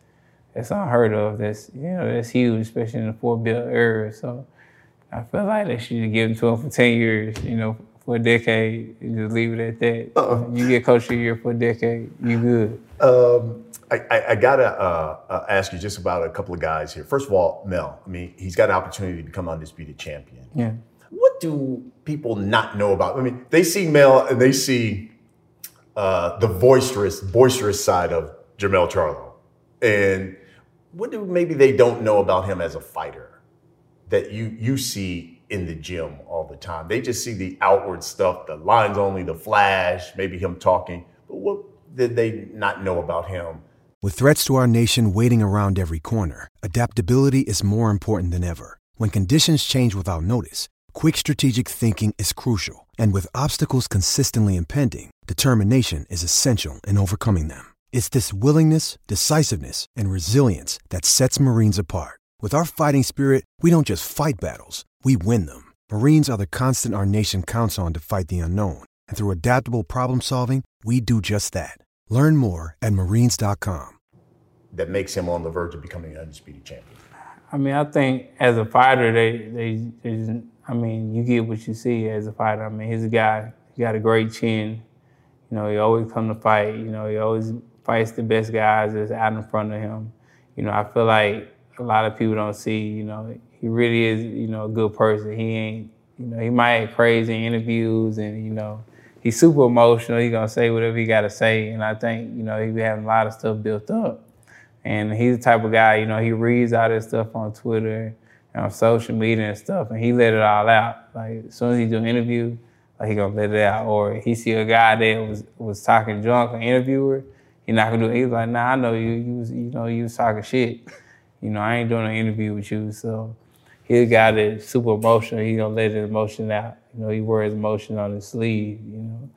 that's unheard of. That's you know that's huge, especially in the four bill era. So I feel like they should give him to him for ten years. You know, for a decade and just leave it at that. Uh-uh. You get coach of the year for a decade, you good. Um, I, I, I, gotta uh, uh, ask you just about a couple of guys here. First of all, Mel. I mean, he's got an opportunity to become undisputed champion. Yeah. What do people not know about? I mean, they see Mel and they see uh, the boisterous, boisterous side of Jermell Charlo, and what do maybe they don't know about him as a fighter that you you see in the gym all the time. They just see the outward stuff, the lines only, the flash, maybe him talking. But what did they not know about him? With threats to our nation waiting around every corner, adaptability is more important than ever. When conditions change without notice, quick strategic thinking is crucial. And with obstacles consistently impending, determination is essential in overcoming them. It's this willingness, decisiveness, and resilience that sets Marines apart. With our fighting spirit, we don't just fight battles we win them. Marines are the constant our nation counts on to fight the unknown. And through adaptable problem solving, we do just that. Learn more at marines.com. That makes him on the verge of becoming an undisputed champion. I mean, I think as a fighter, they, they, they I mean, you get what you see as a fighter. I mean, he's a guy, he got a great chin. You know, he always come to fight. You know, he always fights the best guys that's out in front of him. You know, I feel like a lot of people don't see, you know, he really is, you know, a good person. He ain't, you know, he might have crazy interviews and, you know, he's super emotional. He gonna say whatever he gotta say. And I think, you know, he be having a lot of stuff built up. And he's the type of guy, you know, he reads all this stuff on Twitter and on social media and stuff, and he let it all out. Like as soon as he do an interview, like he gonna let it out. Or he see a guy that was was talking junk, an interviewer, he not gonna do it. He's like, nah, I know you, you was, you know, you was talking shit. You know, I ain't doing an interview with you. So he a guy that's super emotional. He gonna let his emotion out. You know, he wears emotion on his sleeve. You know,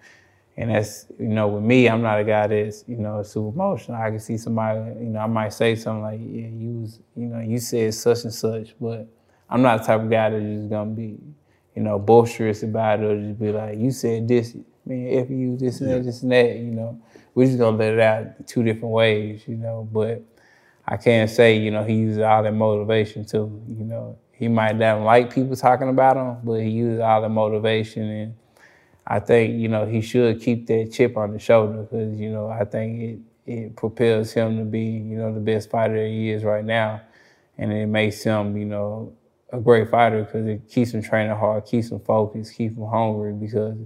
And that's, you know, with me, I'm not a guy that's, you know, super emotional. I can see somebody, you know, I might say something like, yeah, you was, you know, you said such and such, but I'm not the type of guy that's just gonna be, you know, boisterous about it or just be like, you said this, man, if you this and that, this and that, you know. We're just gonna let it out two different ways, you know. But I can't say, you know, he uses all that motivation too, you know. He might not like people talking about him, but he uses all the motivation and I think, you know, he should keep that chip on the shoulder because, you know, I think it, it propels him to be, you know, the best fighter he is right now. And it makes him, you know, a great fighter because it keeps him training hard, keeps him focused, keeps him hungry because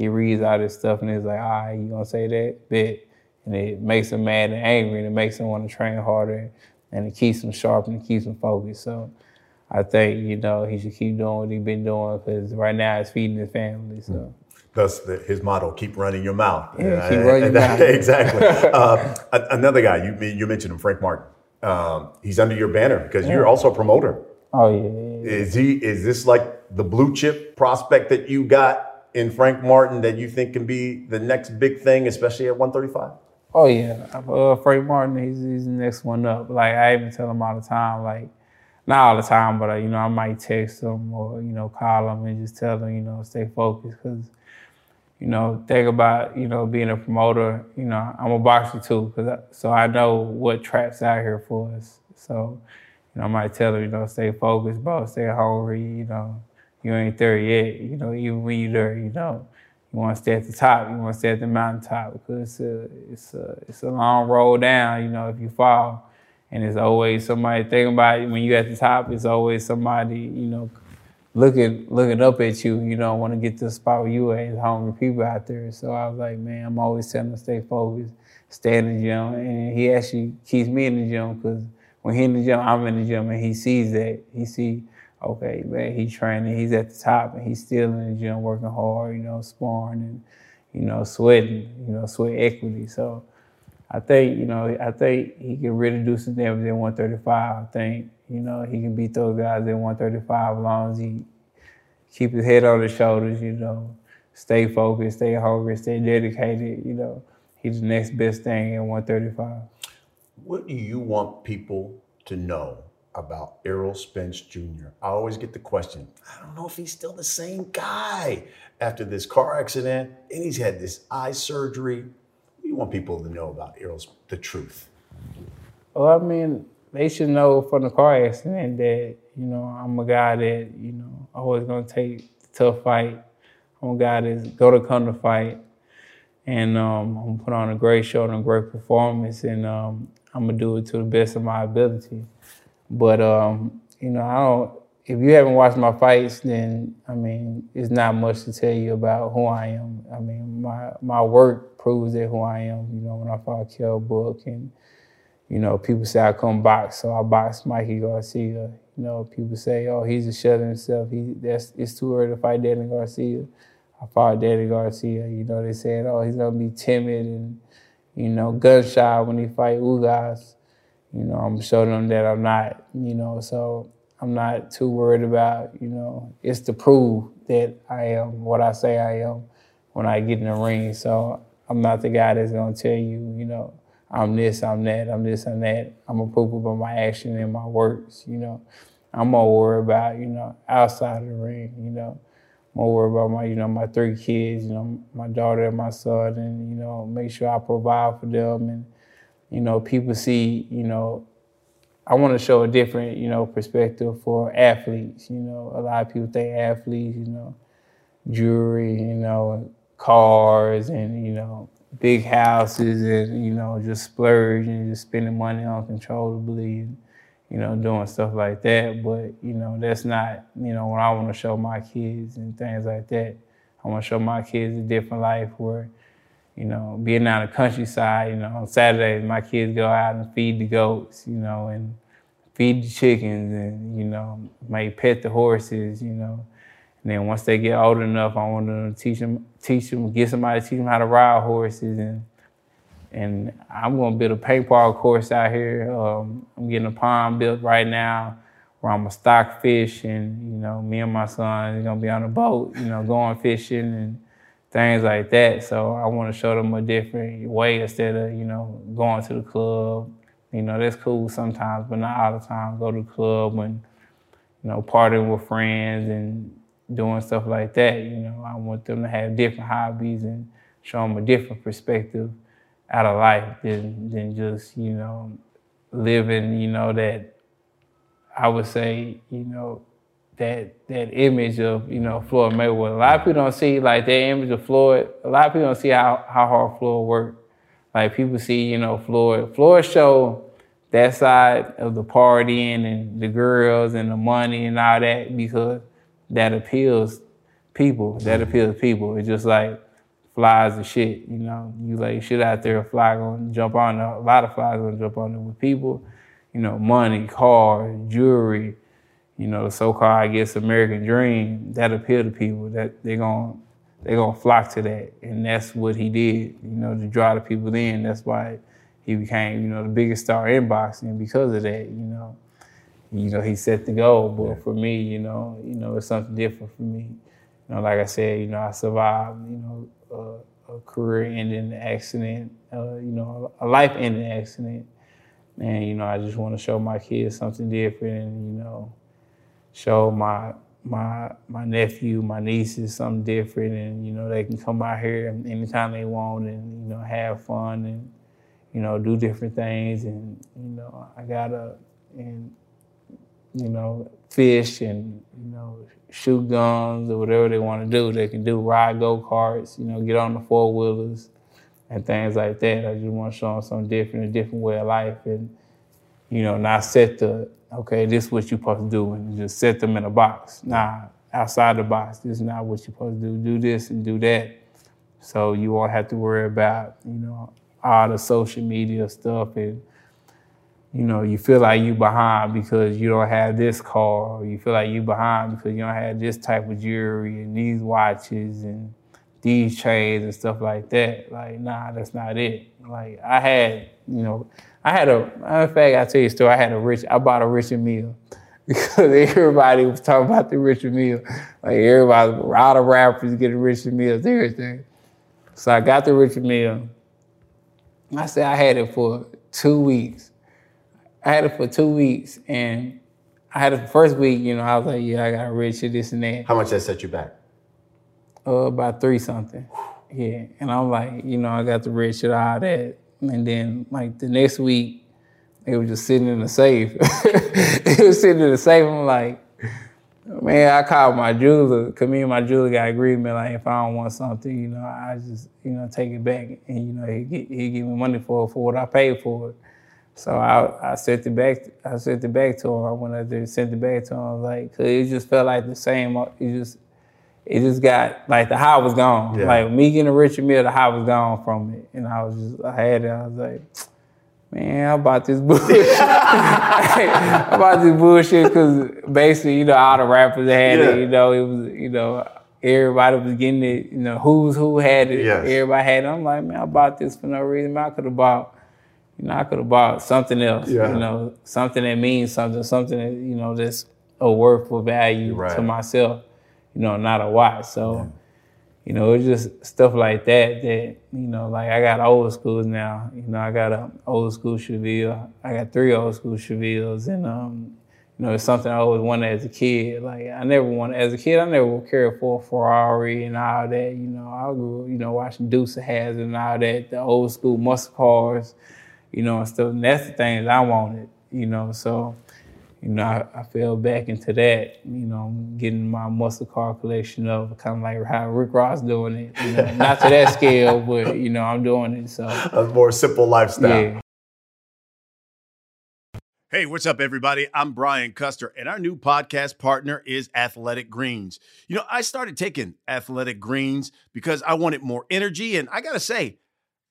he reads all this stuff and he's like, all right, you gonna say that? Bet. And it makes him mad and angry and it makes him want to train harder and it keeps him sharp and it keeps him focused. So I think, you know, he should keep doing what he's been doing because right now it's feeding his family. So. Thus, the, his motto: "Keep running your mouth." Yeah, keep running your mouth. exactly. uh, another guy you you mentioned him, Frank Martin. Um, he's under your banner because yeah. you're also a promoter. Oh yeah, yeah, Is he? Is this like the blue chip prospect that you got in Frank Martin that you think can be the next big thing, especially at 135? Oh yeah, uh, Frank Martin. He's, he's the next one up. Like I even tell him all the time. Like not all the time, but uh, you know I might text him or you know call him and just tell him you know stay focused because you know, think about, you know, being a promoter, you know, I'm a boxer too, cause I, so I know what traps out here for us. So, you know, I might tell them, you know, stay focused, bro, stay hungry, you know, you ain't there yet, you know, even when you're there, you know, you want to stay at the top, you want to stay at the mountaintop because it's a, it's a, it's a long road down, you know, if you fall. And it's always somebody, thinking about it, when you're at the top, it's always somebody, you know, looking looking up at you, you know, want to get to the spot where you at. hungry people out there. So I was like, man, I'm always telling to stay focused, stay in the gym. And he actually keeps me in the gym because when he in the gym, I'm in the gym, and he sees that. He see, okay, man, he's training, he's at the top, and he's still in the gym working hard, you know, sparring and you know, sweating, you know, sweat equity. So. I think, you know, I think he can really do some damage at 135. I think you know, he can beat those guys at 135 as long as he keep his head on his shoulders, you know, stay focused, stay hungry, stay dedicated, you know. He's the next best thing at 135. What do you want people to know about Errol Spence Jr.? I always get the question, I don't know if he's still the same guy after this car accident and he's had this eye surgery. You want people to know about Errol's the truth? Well, I mean, they should know from the car accident that, you know, I'm a guy that, you know, always gonna take the tough fight. I'm a guy that's gonna come to fight. And um, I'm gonna put on a great show and a great performance and um, I'm gonna do it to the best of my ability. But um, you know, I don't if you haven't watched my fights, then I mean, it's not much to tell you about who I am. I mean, my my work proves that who I am. You know, when I fought Kell Brook and you know, people say I come box, so I box Mikey Garcia. You know, people say, oh, he's a shut himself. He that's it's too early to fight Danny Garcia. I fought Danny Garcia. You know, they said, oh, he's gonna be timid and you know, gun shy when he fight Ugas. You know, I'm showing them that I'm not. You know, so I'm not too worried about. You know, it's to prove that I am what I say I am when I get in the ring. So I'm not the guy that's gonna tell you, you know I'm this, I'm that, I'm this, I'm that. I'm approved by my action and my words, you know. I'm more worried about, you know, outside of the ring, you know. More worried about my, you know, my three kids, you know, my daughter and my son, and, you know, make sure I provide for them. And, you know, people see, you know, I want to show a different, you know, perspective for athletes. You know, a lot of people think athletes, you know, jewelry, you know, cars, and you know, big houses and you know just splurge and just spending money uncontrollably and you know doing stuff like that but you know that's not you know what i want to show my kids and things like that i want to show my kids a different life where you know being out in the countryside you know on saturdays my kids go out and feed the goats you know and feed the chickens and you know may pet the horses you know and then once they get old enough, I want to teach them, teach them, get somebody to teach them how to ride horses. And and I'm going to build a paintball course out here. Um, I'm getting a pond built right now where I'm going to stock fish, and you know, me and my son are going to be on a boat, you know, going fishing and things like that. So I want to show them a different way instead of you know going to the club. You know that's cool sometimes, but not all the time. Go to the club and you know partying with friends and doing stuff like that. You know I want them to have different hobbies and show them a different perspective out of life than than just you know living. You know that I would say you know that that image of you know Floyd Mayweather. A lot of people don't see like that image of Floyd. A lot of people don't see how how hard Floyd worked. Like people see you know Floyd. Floyd show that side of the partying and the girls and the money and all that because that appeals people. That mm-hmm. appeals people. It's just like flies and shit. You know, you like shit out there, a fly gonna jump on. A lot of flies gonna jump on it with people. You know, money, cars, jewelry you know, the so-called, I guess, American dream, that appeal to people, that they're going they're gonna flock to that. And that's what he did, you know, to draw the people in. That's why he became, you know, the biggest star in boxing because of that, you know. You know, he set the goal. But yeah. for me, you know, you know, it's something different for me. You know, like I said, you know, I survived, you know, uh, a career-ending accident, uh, you know, a life-ending accident. And, you know, I just want to show my kids something different and, you know, show my my my nephew, my nieces something different, and you know they can come out here anytime they want, and you know have fun and you know do different things, and you know I gotta and you know fish and you know shoot guns or whatever they want to do. They can do ride go karts, you know, get on the four wheelers and things like that. I just want to show them something different, a different way of life, and you know not set the okay, this is what you're supposed to do, and just set them in a box. Nah, outside the box, this is not what you're supposed to do. Do this and do that. So you won't have to worry about, you know, all the social media stuff and you know, you feel like you behind because you don't have this car, or you feel like you behind because you don't have this type of jewelry and these watches and these chains and stuff like that. Like, nah, that's not it. Like I had, you know, I had a of fact, I tell you a story. I had a rich. I bought a Richard Mille because everybody was talking about the Richard Mille. Like everybody, all the rappers getting Richard Mille, everything. So I got the Richard Mille. I said I had it for two weeks. I had it for two weeks, and I had it the first week. You know, I was like, yeah, I got a Richard, this and that. How much that set you back? Uh, about three something. Yeah, and I'm like, you know, I got the red shit out of that. And then like the next week, it was just sitting in the safe. it was sitting in the safe. I'm like, man, I called my jeweler, cause me and my jeweler got agreement, like if I don't want something, you know, I just, you know, take it back and, you know, he, he give me money for for what I paid for it. So I, I sent it back, I sent it back to him. I went out there and sent it back to him, like, cause it just felt like the same, it just, it just got like the high was gone. Yeah. Like me getting a Richard Mille, the high was gone from it, and I was just I had it. I was like, man, I bought this bullshit? I bought this bullshit? Because basically, you know, all the rappers had yeah. it. You know, it was you know everybody was getting it. You know, who's who had it. Yes. Everybody had it. I'm like, man, I bought this for no reason. Man, I could have bought. You know, I could have bought something else. Yeah. You know, something that means something, something that you know that's a worthful value right. to myself you know, not a watch. So, yeah. you know, it's just stuff like that that, you know, like I got old schools now. You know, I got an old school Chevelle. I got three old school Chevelles and um, you know, it's something I always wanted as a kid. Like I never wanted as a kid, I never cared for a Ferrari and all that. You know, I grew, you know, watching Dukes of Hazzard and all that, the old school muscle cars, you know, and stuff. And that's the things I wanted, you know. So you know, I, I, fell back into that, you know, getting my muscle car collection of kind of like how Rick Ross doing it. You know, not to that scale, but you know, I'm doing it. So a more simple lifestyle. Yeah. Hey, what's up, everybody? I'm Brian Custer, and our new podcast partner is Athletic Greens. You know, I started taking Athletic Greens because I wanted more energy, and I gotta say,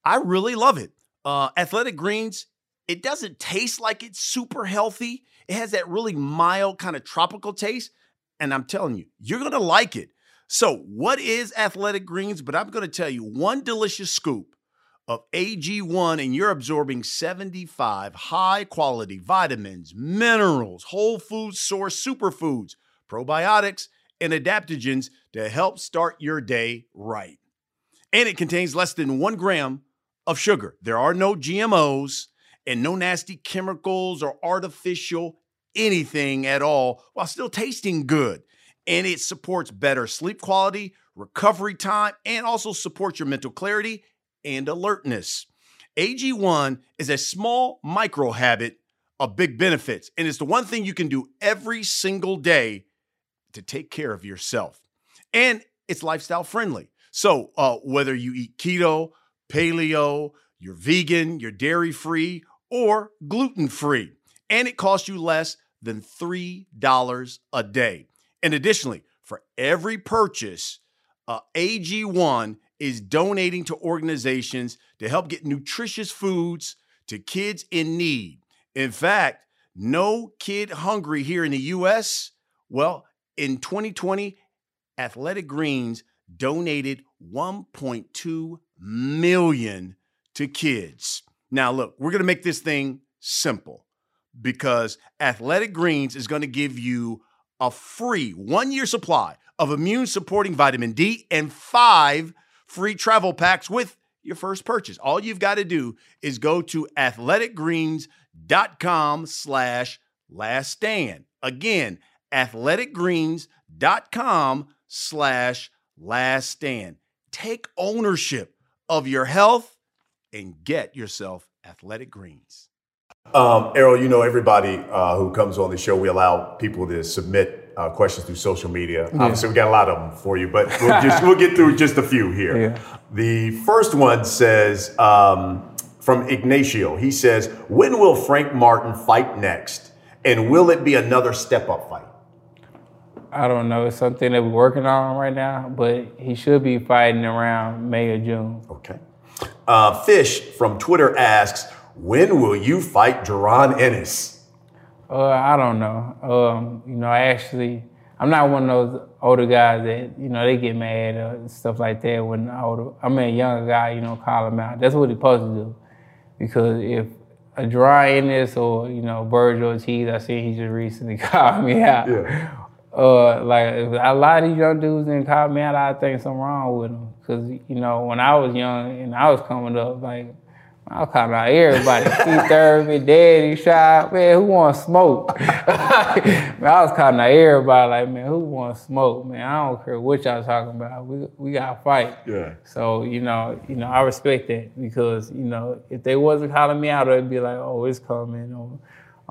I really love it. Uh, Athletic Greens, it doesn't taste like it's super healthy it has that really mild kind of tropical taste. And I'm telling you, you're going to like it. So, what is Athletic Greens? But I'm going to tell you one delicious scoop of AG1, and you're absorbing 75 high quality vitamins, minerals, whole food source superfoods, probiotics, and adaptogens to help start your day right. and it contains less than one gram of sugar. There are no GMOs and no nasty chemicals or artificial anything at all while still tasting good. And it supports better sleep quality, recovery time, and also supports your mental clarity and alertness. AG1 is a small micro habit of big benefits, and it's the one thing you can do every single day to take care of yourself. And it's lifestyle friendly. So, uh, whether you eat keto, paleo, you're vegan, you're dairy free, or gluten free, and it costs you less than $3 a day. And additionally, for every purchase, uh, AG1 is donating to organizations to help get nutritious foods to kids in need. In fact, no kid hungry here in the US. Well, in 2020, Athletic Greens donated 1.2 million to kids. Now, look, we're going to make this thing simple because Athletic Greens is going to give you a free one year supply of immune supporting vitamin D and five free travel packs with your first purchase. All you've got to do is go to athleticgreens.com slash last stand. Again, athleticgreens.com slash last stand. Take ownership of your health and get yourself athletic greens. Um, Errol, you know, everybody uh, who comes on the show, we allow people to submit uh, questions through social media. Yeah. Obviously, we got a lot of them for you, but we'll, just, we'll get through just a few here. Yeah. The first one says um, from Ignacio. He says, "When will Frank Martin fight next, and will it be another step-up fight?" I don't know. It's something that we're working on right now, but he should be fighting around May or June. Okay. Uh, Fish from Twitter asks, when will you fight Jaron Ennis? Uh, I don't know. Um, you know, I actually, I'm not one of those older guys that, you know, they get mad or stuff like that when older, I'm a younger guy, you know, call him out. That's what he's supposed to do. Because if a Jaron Ennis or, you know, Vergil Ortiz, I see he just recently called me out. Yeah. Uh, like a lot of these young dudes didn't call me out, I think something wrong with them. Cause you know, when I was young and I was coming up, like I was calling out everybody. Keith Thurman, Daddy Shot, man, who want smoke? man, I was calling out everybody like, man, who want smoke? Man, I don't care what y'all talking about. We we gotta fight. Yeah. So, you know, you know, I respect that because, you know, if they wasn't calling me out, it'd be like, oh, it's coming. Or,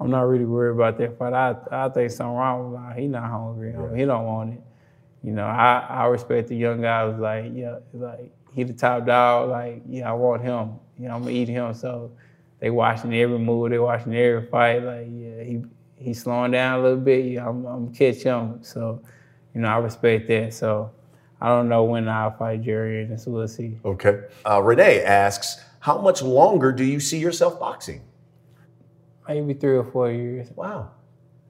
I'm not really worried about that fight. I I think something wrong with him. He not hungry. Yeah. He don't want it. You know, I, I respect the young guy who's like, yeah, like he the top dog. Like, yeah, I want him. You know, I'm gonna eat him. So they watching every move, they watching every fight. Like, yeah, he he's slowing down a little bit. Yeah, I'm, I'm catch him. So, you know, I respect that. So I don't know when I'll fight Jerry, and so we'll see. Okay. Uh, Renee asks, how much longer do you see yourself boxing? Maybe three or four years. Wow.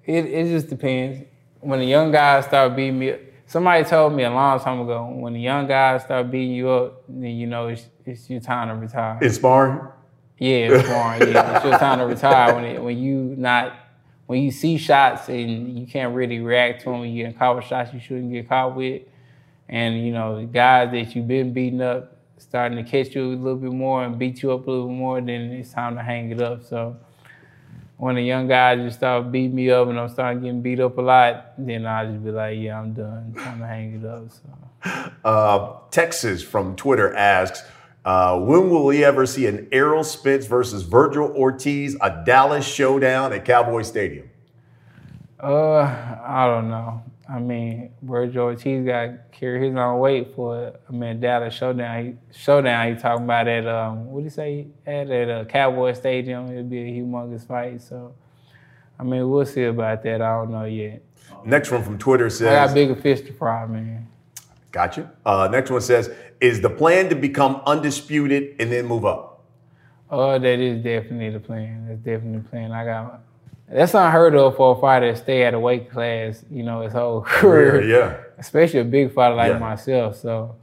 It it just depends. When the young guys start beating me, somebody told me a long time ago, when the young guys start beating you up, then you know it's, it's your time to retire. It's sparring? Yeah, it's sparring. yeah, it's your time to retire when it, when you not when you see shots and you can't really react to them, you get caught with shots you shouldn't get caught with, and you know the guys that you've been beating up starting to catch you a little bit more and beat you up a little bit more, then it's time to hang it up. So when the young guys just start beating me up and I'm starting getting beat up a lot, then I'll just be like, yeah, I'm done. Time to hang it up. So. Uh, Texas from Twitter asks, uh, when will we ever see an Errol Spence versus Vergil Ortiz, a Dallas showdown at Cowboy Stadium? Uh, I don't know. I mean, Vergil Ortiz got to carry his own weight for I mean Dallas showdown. He, showdown. He talking about at um, what do you say at at a Cowboy Stadium? It'll be a humongous fight. So, I mean, we'll see about that. I don't know yet. Next one from Twitter says, "I got bigger fish to fry, man." Gotcha. Uh, next one says, "Is the plan to become undisputed and then move up?" Oh, that is definitely the plan. That's definitely the plan. I got that's unheard of for a fighter to stay at a weight class, you know, his whole career. Yeah. Especially a big fighter like yeah. myself. So,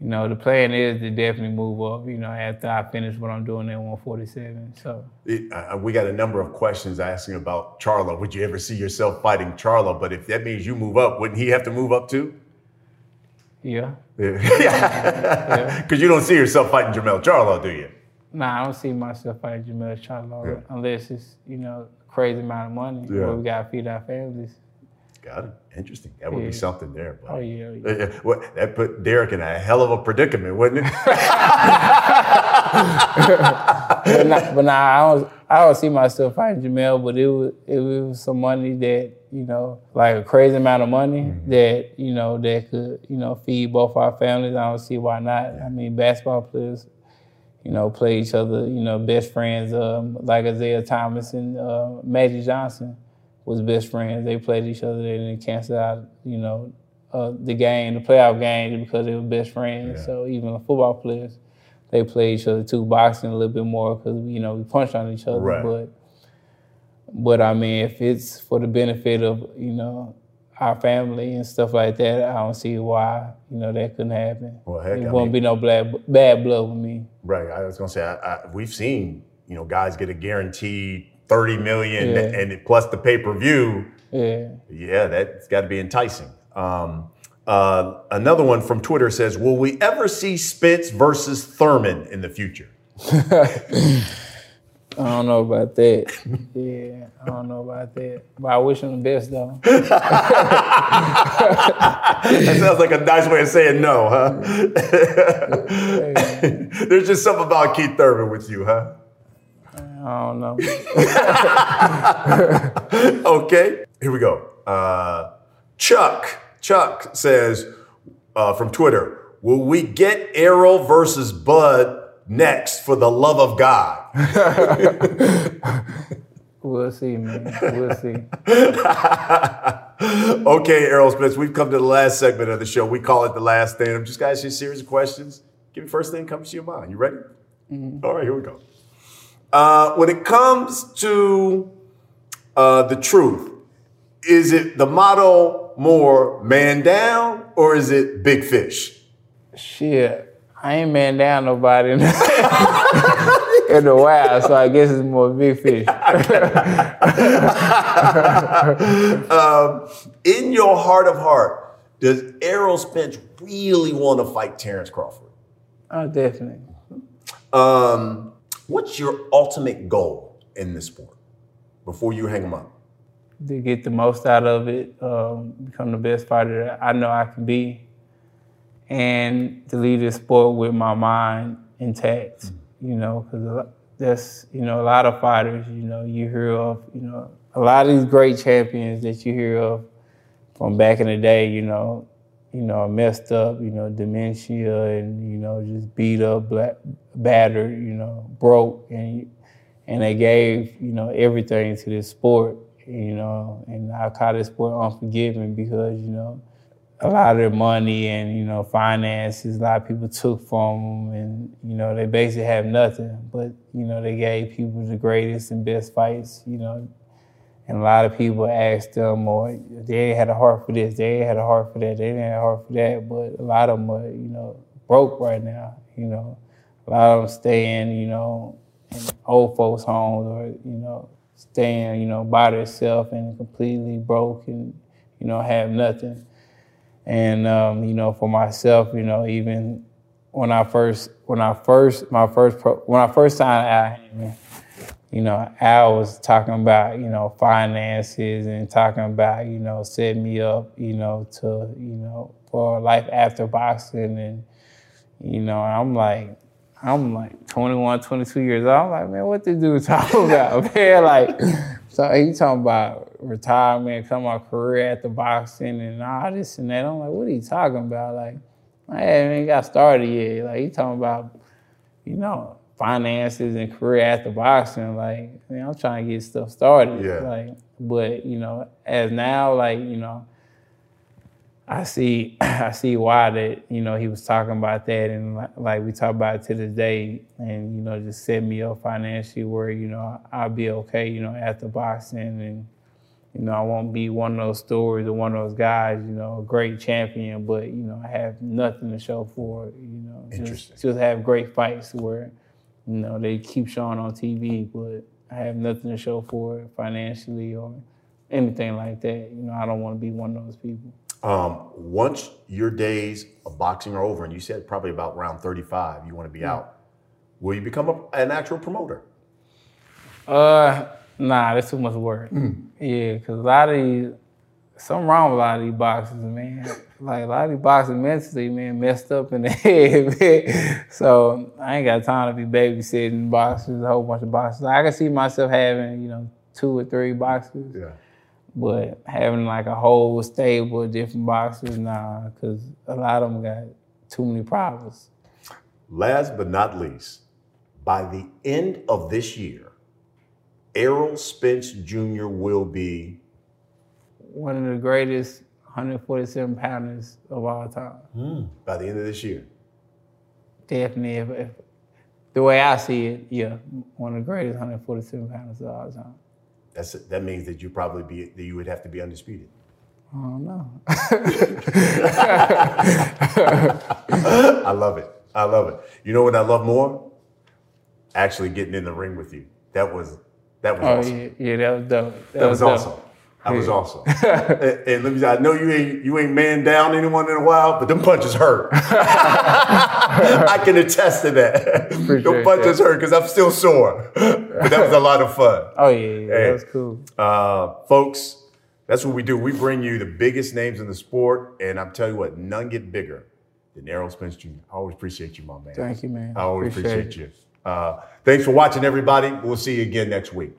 you know, the plan is to definitely move up, you know, after I finish what I'm doing at 147. So it, uh, we got a number of questions asking about Charlo. Would you ever see yourself fighting Charlo? But if that means you move up, wouldn't he have to move up too? Yeah. Yeah. Because you don't see yourself fighting Jermell Charlo, do you? Nah, I don't see myself fighting Jermell Charlo unless it's you know crazy amount of money. Yeah. Where we gotta feed our families. Got it. Interesting. That would Yeah. be something there. But Oh yeah. yeah. Uh, what- that put Derrick in a hell of a predicament, wouldn't it? but nah, but nah, I don't, I don't see myself fighting Jermell, but it was it was some money that you know, like a crazy amount of money Mm-hmm. that you know that could you know feed both our families. I don't see why not. I mean, basketball players, you know, play each other. You know, best friends. Um, like Isiah Thomas and uh, Magic Johnson was best friends. They played each other. They didn't cancel out. You know. Uh, the game, the playoff game, because they were best friends. So even the football players, they play each other too. Boxing a little bit more because you know we punch on each other. Right. But but I mean, if it's for the benefit of you know our family and stuff like that, I don't see why you know that couldn't happen. Well, heck, it I won't mean- be no bad bad blood with me. right. I was gonna say I, I, we've seen you know guys get a guaranteed thirty million Yeah. and plus the pay per view. Yeah. Yeah, that's got to be enticing. Um, uh, another one from Twitter says, "Will we ever see Spence versus Thurman in the future?" I don't know about that. yeah, I don't know about that. But I wish him the best though. That sounds like a nice way of saying no, huh? There's just something about Keith Thurman with you, huh? I don't know. okay, here we go. Uh, Chuck, Chuck says uh, from Twitter, "Will we get Errol versus Bud next for the love of God?" We'll see, man. We'll see. okay, Errol Spence, we've come to the last segment of the show. We call it the last thing. I'm just going to ask you a series of questions. Give me first thing that comes to your mind. You ready? All right, here we go. Uh, when it comes to uh, the truth, is it the motto more man down or is it big fish? Shit, I ain't man down nobody in, in a while, so I guess it's more big fish. um, in your heart of heart, does Errol Spence really want to fight Terence Crawford? Oh, definitely. Um, what's your ultimate goal in this sport before you hang them up? To get the most out of it, um, become the best fighter that I know I can be, and to leave this sport with my mind intact. You know, because that's you know a lot of fighters. You know, you hear of you know a lot of these great champions that you hear of from back in the day. You know, you know, messed up. You know, dementia and you know just beat up, black, battered. You know, broke and and they gave you know everything to this sport. You know, and I call this sport unforgiving because you know a lot of their money and you know finances. A lot of people took from them, and you know they basically have nothing. But you know they gave people the greatest and best fights. You know, and a lot of people asked them, or they ain't had a heart for this, they had a heart for that, they didn't have a heart for that. But a lot of them are you know broke right now. You know, a lot of them staying you know in old folks' homes or you know staying you know by themselves and completely broke and you know have nothing. And um, you know, for myself, you know, even when I first, when I first, my first, pro, when I first signed Al you know, Al was talking about, you know, finances and talking about, you know, setting me up, you know, to, you know, for life after boxing, and you know, I'm like, I'm like 21, 22 years old. I'm like, man, what this dude talking about, man? Like, so he talking about retirement, come my career the boxing and all this and that. I'm like, what are you talking about? Like, I haven't even got started yet. Like, he talking about, you know, finances and career the boxing. Like, man, I'm trying to get stuff started. Yeah. Like, but you know, as now, like, you know, I see, I see why that you know he was talking about that, and li- like we talk about it to this day, and you know just set me up financially where you know I'll be okay, you know after boxing, and you know I won't be one of those stories or one of those guys, you know, a great champion, but you know I have nothing to show for it, you know, Interesting. just just have great fights where you know they keep showing on TV, but I have nothing to show for it financially or anything like that. You know, I don't want to be one of those people. Um, once your days of boxing are over, and you said probably about round 35, you want to be out, will you become a, an actual promoter? Uh, nah, that's too much work. Yeah, because a lot of these, something wrong with a lot of these boxers, man. Like a lot of these boxers mentally, man, messed up in the head, man. So I ain't got time to be babysitting boxers, a whole bunch of boxers. I can see myself having, you know, two or three boxers. Yeah. But having like a whole stable of different boxers, nah, because a lot of them got too many problems. Last but not least, by the end of this year, Errol Spence Jr. will be One of the greatest 147 pounders of all time. Hmm, by the end of this year. Definitely, if, if the way I see it, yeah, one of the greatest 147 pounders of all time. That's that means that you probably be that you would have to be undisputed. I don't know. I love it. I love it. You know what I love more? Actually getting in the ring with you. That was that was Oh awesome. yeah, yeah, that was dope. That was dope. awesome. That was awesome. and, and let me say, I know you ain't you ain't man down anyone in a while, but them punches hurt. I can attest to that. them Appreciate punches hurt because I'm still sore. but that was a lot of fun. Oh yeah, yeah, that was cool. Uh, folks, that's what we do. We bring you the biggest names in the sport, and I'm telling you what, none get bigger than Errol Spence Jr. I always appreciate you, my man. Thank you, man. I always Appreciate appreciate, you. Uh, thanks for watching, everybody. We'll see you again next week.